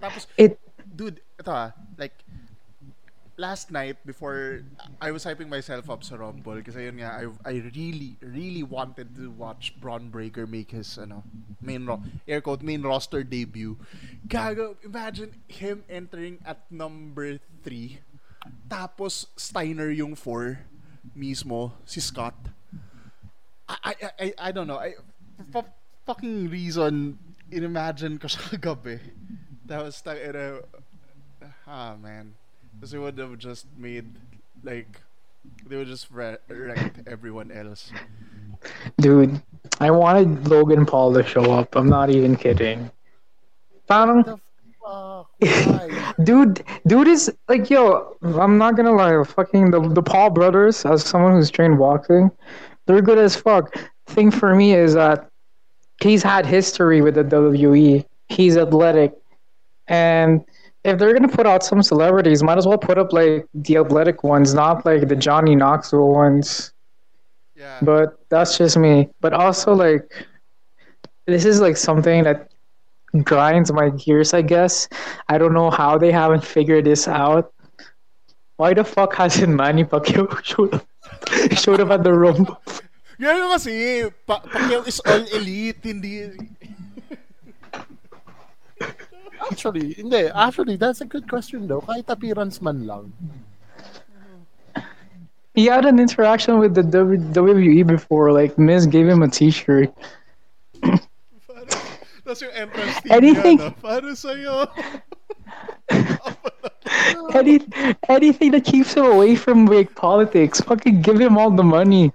Tapos It dude ito ah like last night before I was hyping myself up sa Rumble kasi yun nga I, I really really wanted to watch Bron Breakker make his ano main ro- air quote main roster debut gago imagine him entering at number 3 tapos Steiner yung 4 mismo si Scott I, I I, I, I don't know. For fucking reason, inimagine ko siya kagabi. Tapos, tangina, ah, man. Because they would have just made, like, they would just re- wrecked everyone else. Dude, I wanted Logan Paul to show up. I'm not even kidding. Parang, The fuck? Dude, dude is like, yo, I'm not gonna lie, fucking the the Paul brothers, as someone who's trained boxing, they're good as fuck. Thing for me is that he's had history with the WWE. He's athletic, and if they're gonna put out some celebrities, might as well put up like the athletic ones, not like the Johnny Knoxville ones. Yeah. But that's just me. But also like, this is like something that grinds my gears. I guess I don't know how they haven't figured this out. Why the fuck hasn't Manny Pacquiao showed up, showed up at the Rumble? Yan kasi, pa- Pacquiao is all elite, hindi... Actually, hindi. Actually, that's a good question though. Kahit appearance man lang. He had an interaction with the WWE before. Like Miz gave him a T-shirt. Tapos yung entrance team Anything- niya, no? Para sa'yo. Any, anything that keeps him away from like politics, fucking give him all the money.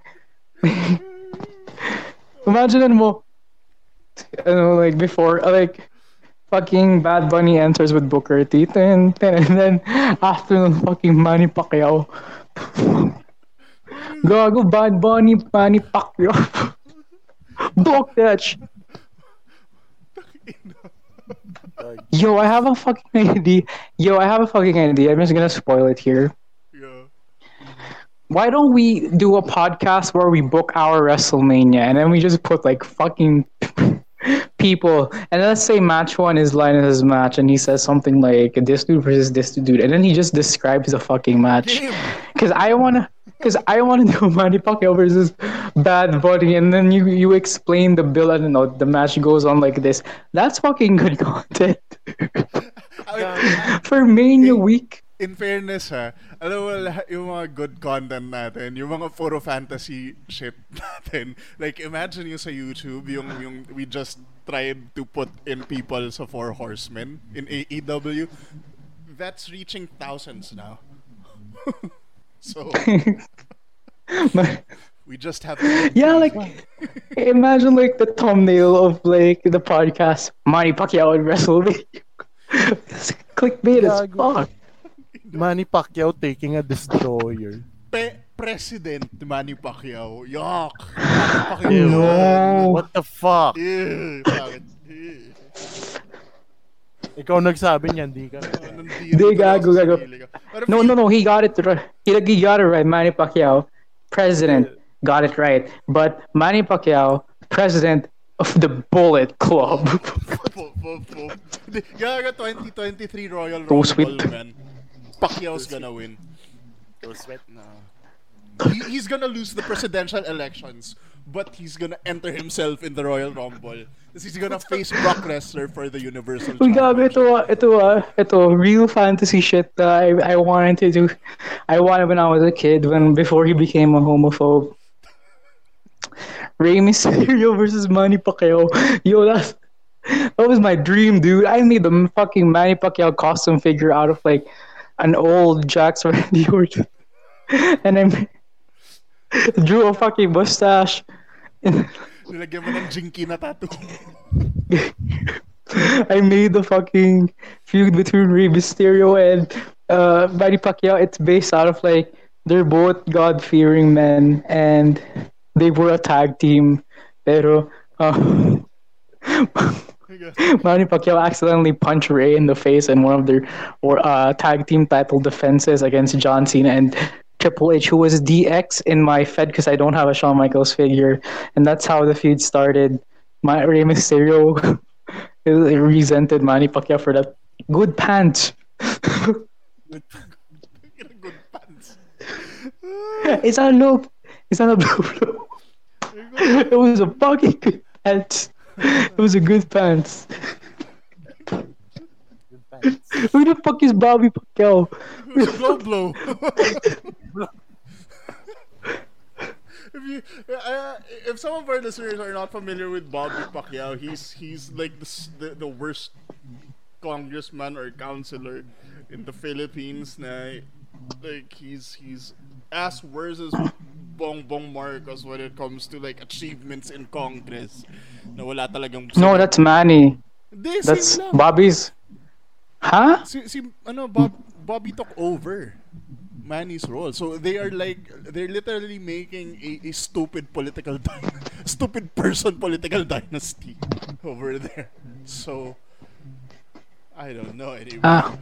Imagine mo, you know, like before, like fucking Bad Bunny enters with Booker T, ten, ten, and then after the fucking Manny Pacquiao. Gago Bad Bunny, Manny Pacquiao. Book that shit. Yo, I have a fucking idea. Yo, I have a fucking idea. I'm just gonna spoil it here. Yeah. Why don't we do a podcast where we book our WrestleMania and then we just put like fucking people and let's say match one is Linus' match and he says something like this dude versus this dude and then he just describes the fucking match. Cause I wanna Cause I want to do Manny Pacquiao versus Bad Bunny, and then you you explain the bill. I don't know. The match goes on like this. That's fucking good content I- for Mania week. In fairness ha, alam mo lahat yung mga good content natin, yung mga puro fantasy shit natin. Like imagine yung sa YouTube, yung yung we just tried to put in people sa Four Horsemen in AEW. That's reaching thousands now. so we just have to Yeah, like imagine like the thumbnail of like the podcast Manny Pacquiao and WrestleMania. It's clickbait as Gago. fuck. Manny Pacquiao taking a destroyer. Pe- President Manny Pacquiao. Yuck! Manny Pacquiao. No. What the fuck? Ew, bakit? Ew. Ikaw nagsabi niyan, di ka. Nandito Di, ka lang gago, sa gago. sarili ka. Pero No, feel- no, no. He got it right. He, he got it right. Manny Pacquiao, president, got it right. But Manny Pacquiao, president of the Bullet Club. Gaga 2023 Royal Go Rumble, sweet. man. Pacquiao's gonna win. No. He, he's gonna lose the presidential elections, but he's gonna enter himself in the Royal Rumble. Tapos he's gonna face Brock Lesnar for the Universal Uy, gago, Championship. ito, ah, ito, ah, ito, real fantasy shit that I, I wanted to do. I wanted when I was a kid, when before he became a homophobe. Rey Mysterio versus Manny Pacquiao. Yo, that's, that was my dream, dude. I made the fucking Manny Pacquiao costume figure out of like an old Jakks Randy Orton. And I drew a fucking mustache. Nilagyan mo ng jinky na tattoo. I made the fucking feud between Rey Mysterio and uh, Manny Pacquiao. It's based out of like they're both God fearing men and they were a tag team. Pero uh, Manny Pacquiao accidentally punched Rey in the face in one of their or uh, tag team title defenses against John Cena and Triple H, who was DX in my Fed because I don't have a Shawn Michaels figure, and that's how the feud started. My Rey Mysterio resented Manny Pacquiao for that good pants. Good pants. it's a low. It's not a blue blow. It was a fucking good pants. It was a good pants. Who the fuck is Bobby Pacquiao? It blow blow. if you you, uh, if some of our listeners are not familiar with Bobby Pacquiao, he's he's like the the, the worst congressman or councilor in the Philippines. Na, like he's he's as worse as Bongbong -bong Marcos when it comes to like achievements in Congress. Na wala talagang No, that's Manny. Hindi, That's. Bobby's. Huh? si, si ano Bob Bobby took over Manny's role. So they are like they're literally making a, a stupid political dy- stupid person political dynasty over there. So I don't know anyway. Ah.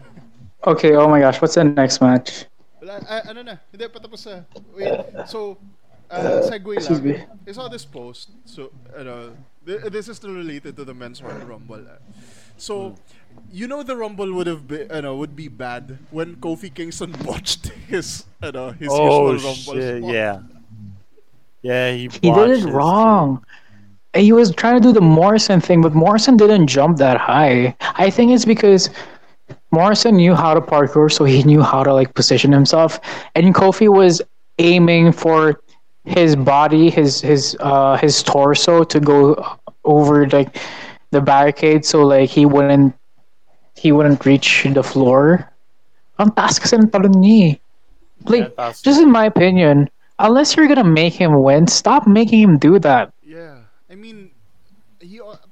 Okay. Oh my gosh. What's the next match? Wala, ah, ano na? Hindi patapos na. Wait. So uh, segue Excuse me. I saw this post. So ano, th- this is still related to the men's Royal Rumble. ah. So you know the Rumble would have been, ano, would be bad when Kofi Kingston botched his, ano, his Oh usual Rumble shit! spot. Yeah, yeah. He, He did it his- wrong. He was trying to do the Morrison thing, but Morrison didn't jump that high. I think it's because Morrison knew how to parkour, so he knew how to like position himself, and Kofi was aiming for his body, his his uh his torso to go over like the barricade, so like he wouldn't he wouldn't reach the floor. Ang taas kasi ng talon niya. eh. Like, Yeah, just in my opinion, unless you're gonna make him win, stop making him do that. Yeah. I mean, he,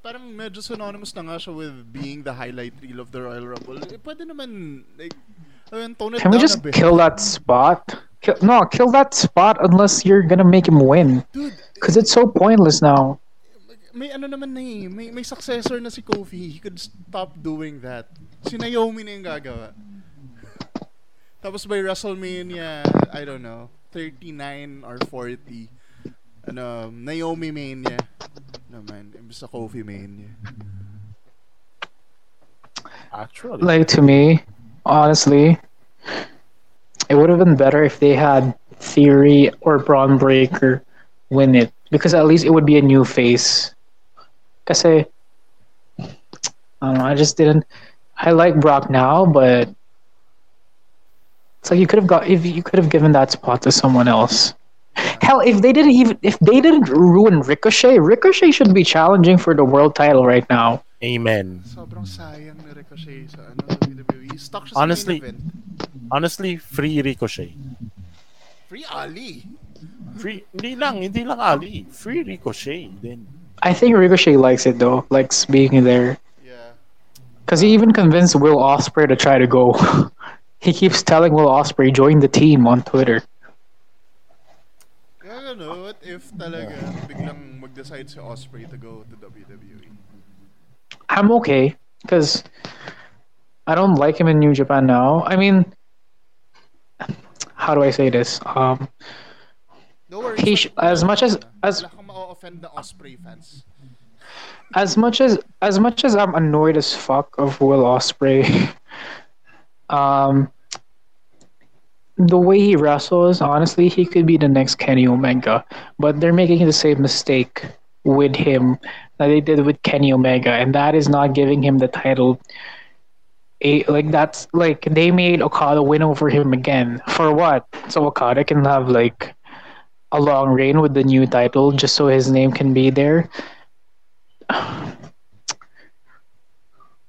parang medyo synonymous na nga siya with being the highlight reel of the Royal Rumble. Eh, pwede naman, like, I mean, tone it Can we just kill that spot? Kill, no, kill that spot unless you're gonna make him win. Dude, Because it's so pointless now. may ano naman na eh, may, may successor na si Kofi. He could stop doing that. Si Naomi na yung gagawa. Tapos by WrestleMania, I don't know, 39 or 40, ano, Naomi Mania naman, imbis sa Kofi Mania. Actually, Like to me, honestly, it would have been better if they had Theory or Bron Breakker win it. Because at least it would be a new face. Kasi, I don't know, I just didn't. I like Brock now, but it's like you could have got if you could have given that spot to someone else. Hell, if they didn't even if they didn't ruin Ricochet, Ricochet should be challenging for the world title right now. amen. Sobrang sayang ni Ricochet sa ano, WWE. Stuck siya sa Honestly- main event. Honestly, free Ricochet. Free Ali. Free, hindi lang, hindi lang Ali. Free Ricochet. Then, I think Ricochet likes it though, likes being there. Yeah. Because he even convinced Will Ospreay to try to go. he keeps telling Will Ospreay join the team on Twitter. Ano, what if talaga biglang mag-decide si Ospreay to go to WWE? I'm okay because I don't like him in New Japan now. I mean, how do I say this? Um, No worries. He sh- as much as- as- ma-offend na Ospreay fans. as much as as much as I'm annoyed as fuck of Will Ospreay, um, the way he wrestles, honestly, he could be the next Kenny Omega. But they're making the same mistake with him that they did with Kenny Omega, and that is not giving him the title. A, like that's like they made Okada win over him again for what? So Okada can have like a long reign with the new title just so his name can be there.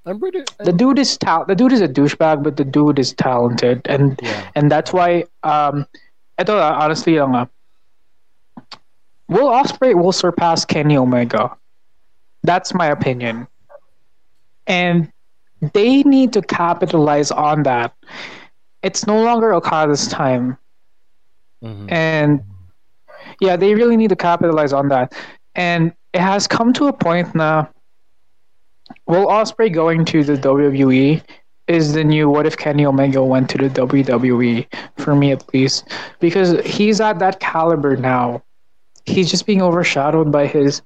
I'm pretty. the dude is tal- the dude is a douchebag, but the dude is talented, and Yeah. and that's why um, ito ah, honestly lang ah, Will Ospreay will surpass Kenny Omega. That's my opinion, and they need to capitalize on that. It's no longer Okada's time, Mhm. and yeah, they really need to capitalize on that. And it has come to a point now. Will Ospreay going to the WWE is the new what if Kenny Omega went to the WWE for me at least because he's at that caliber now. He's just being overshadowed by his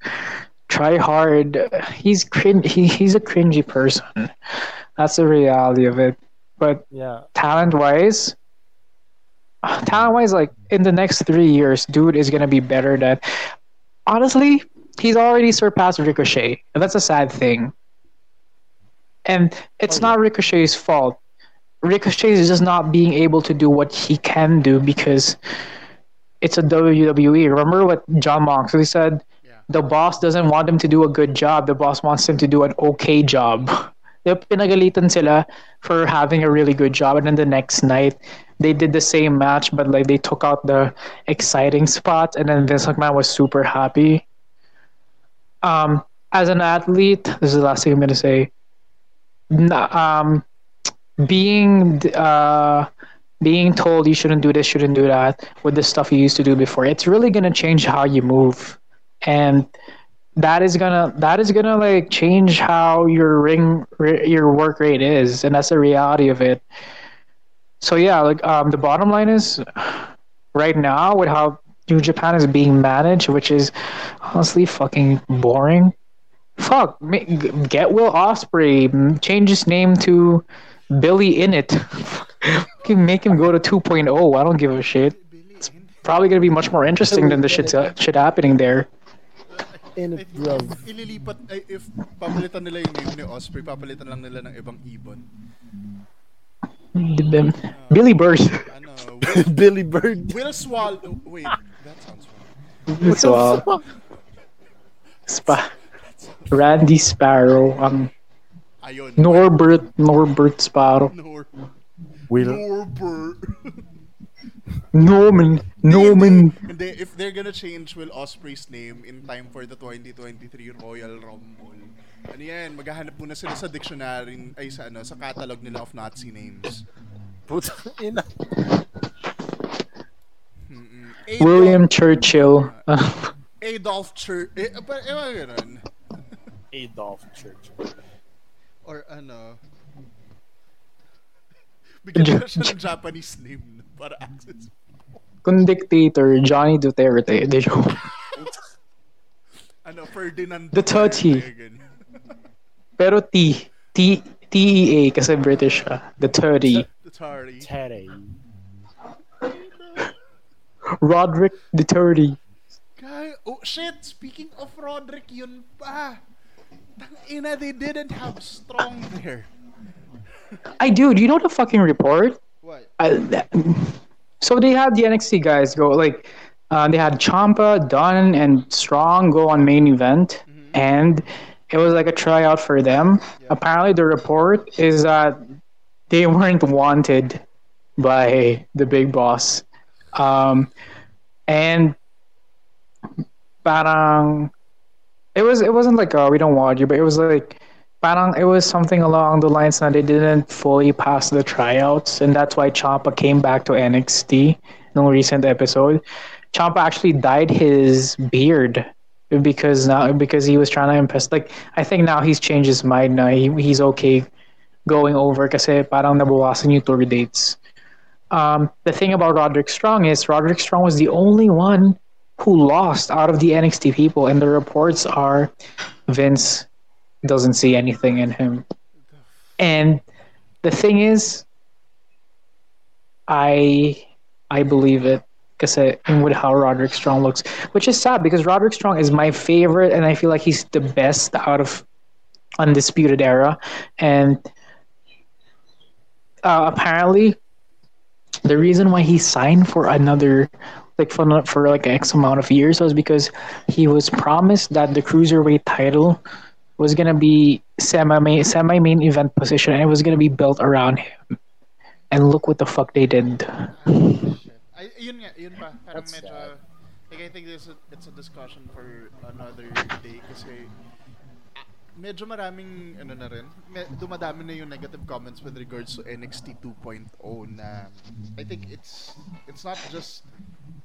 try hard. He's crin- he, he's a cringy person. That's the reality of it. But Yeah. talent wise, talent wise, like in the next three years, dude is gonna be better than. Honestly, he's already surpassed Ricochet, and that's a sad thing. And it's not Ricochet's fault. Ricochet is just not being able to do what he can do because it's a WWE. Remember what Jon Moxley said? Yeah. The boss doesn't want him to do a good job. The boss wants him to do an okay job. They pinagalitan sila for having a really good job, and then the next night they did the same match, but like they took out the exciting spots, and then Vince McMahon was super happy. Um, as an athlete, this is the last thing I'm gonna say. Um, being uh being told you shouldn't do this, shouldn't do that with the stuff you used to do before, it's really gonna change how you move, and that is gonna that is gonna like change how your ring your work rate is, and that's the reality of it. So yeah, like um, the bottom line is, right now with how New Japan is being managed, which is honestly fucking boring. Fuck, get Will Ospreay, change his name to Billy Innit. make him go to 2.0. I don't give a shit. It's probably gonna be much more interesting than the shit shit happening there. Innit, bro. Ililipat, ay, if papalitan nila yung name ni Ospreay, papalitan lang nila ng ibang ibon. Uh, Billy Bird. Ano, Will, Billy Bird. Will Swallow. Wait, that sounds wrong. Will Swallow. Spa. Randy Sparrow. Um, Ayun. Norbert, Norbert Sparrow. Nor Will. Norbert. Norman. Norman. Hindi, if they're gonna change Will Ospreay's name in time for the 2023 Royal Rumble, ano yan, maghahanap muna sila sa dictionary, ay sa ano, sa catalog nila of Nazi names. Puta ina. William Churchill. Adolf Church. Eh, pa, ewan ganun. Adolf Church. Or ano, bigyan na siya ng Japanese name para access. Kung dictator, Johnny Duterte. De joke. ano, Ferdinand The Tutsi. Duterte, Pero T. T. T-E-A kasi British siya. The Tutsi. The Tari. Terry. Roderick Duterte. Guy, oh shit, speaking of Roderick, yun pa. Ina, they didn't have strong there. I do. Do you know the fucking report? What? I, so they had the NXT guys go like uh, they had Ciampa, Dunn, and Strong go on main event, mm-hmm. and it was like a tryout for them. Yeah. Apparently, the report is that they weren't wanted by the big boss, um, and parang it was it wasn't like oh we don't want you, but it was like parang it was something along the lines that they didn't fully pass the tryouts, and that's why Ciampa came back to NXT in a recent episode. Ciampa actually dyed his beard because now because he was trying to impress. Like I think now he's changed his mind. Now he, he's okay going over kasi parang nabawasan yung tour dates. Um, the thing about Roderick Strong is Roderick Strong was the only one who lost out of the NXT people, and the reports are Vince doesn't see anything in him. And the thing is, I I believe it because with how Roderick Strong looks, which is sad because Roderick Strong is my favorite, and I feel like he's the best out of Undisputed Era, and uh, apparently the reason why he signed for another like for for like X amount of years was because he was promised that the cruiserweight title was gonna be semi main semi main event position and it was gonna be built around him. And look what the fuck they did. Ay, yun nga, yun pa. Parang That's medyo, sad. like I think a, it's a discussion for another day kasi medyo maraming ano na rin, me, dumadami na yung negative comments with regards to NXT 2.0 na I think it's it's not just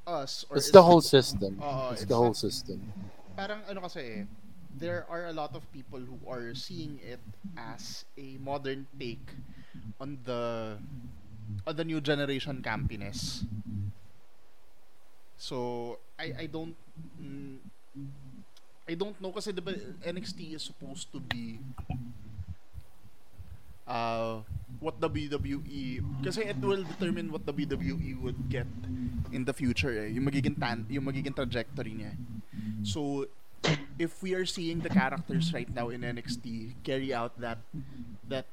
us or it's, it's the whole system. Uh, it's, it's the whole system. Parang ano kasi there are a lot of people who are seeing it as a modern take on the on the new generation campiness. So I I don't mm, I don't know kasi diba NXT is supposed to be uh, what WWE kasi it will determine what WWE would get in the future eh. yung magiging tan yung magiging trajectory niya so if we are seeing the characters right now in NXT carry out that that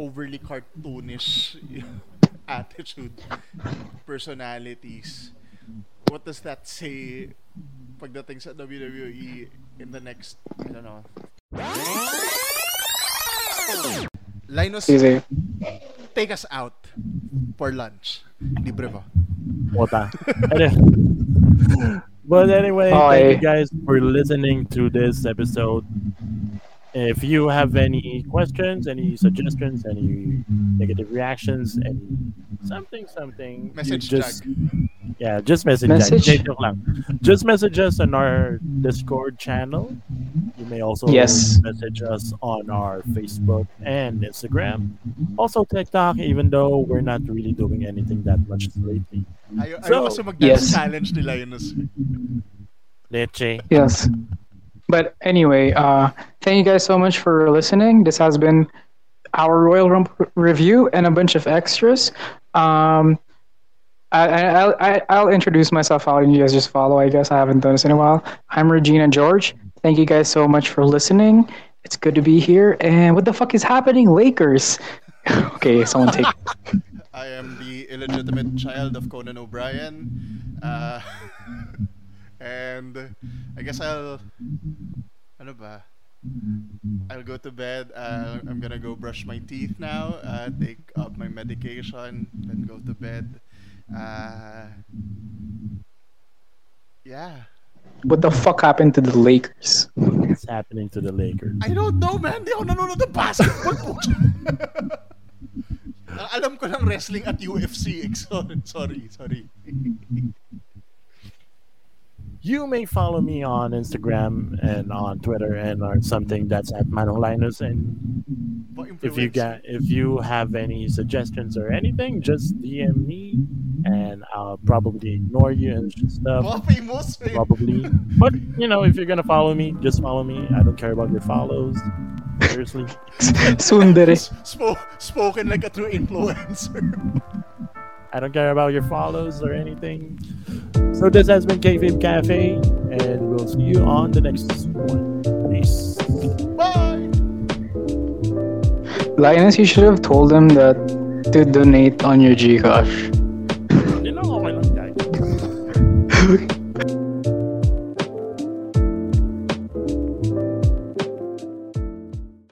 overly cartoonish attitude personalities what does that say pagdating sa WWE in the next, I don't know. Linus, Easy. take us out for lunch. Libre ba? Wata. but anyway, Bye. thank you guys for listening to this episode. If you have any questions, any suggestions, any negative reactions, any something, something, Message just Jack. Yeah, just message, Message? Jack. Just message us on our Discord channel. You may also Yes. message us on our Facebook and Instagram. Also TikTok, even though we're not really doing anything that much lately. Ayaw, So, ayaw kasi mag-dance yes. challenge ni Linus. Leche. Yes. But anyway, uh, thank you guys so much for listening. This has been our Royal Rumble review and a bunch of extras. Um, I, I, I'll- introduce myself out and you guys just follow. I guess I haven't done this in a while. I'm Regina George. Thank you guys so much for listening. It's good to be here. And what the fuck is happening, Lakers? okay, someone take. I am the illegitimate child of Conan O'Brien. Uh, and I guess I'll. Ano ba? I'll go to bed. Uh, I'm gonna go brush my teeth now, uh, take up my medication, then go to bed. Uh, yeah. What the fuck happened to the Lakers? What's happening to the Lakers? I don't know, man. Di ako nanonood ng basketball po. Ang Alam ko lang wrestling at UFC. Sorry, sorry, sorry. You may follow me on Instagram and on Twitter and on something that's at Manolinus. And if you Pa-influence. if you have any suggestions or anything, just DM me and I'll probably ignore you and stuff. Mga famous. eh. Probably. But you know, if you're gonna follow me, just follow me. I don't care about your follows. Seriously. Sundere. Spo- spoken like a true influencer. I don't care about your follows or anything. So this has been KFib Cafe, and we'll see you on the next one. Peace. Bye! Linus, you should have told them that to donate on your Gcash. Hindi lang okay lang, guys.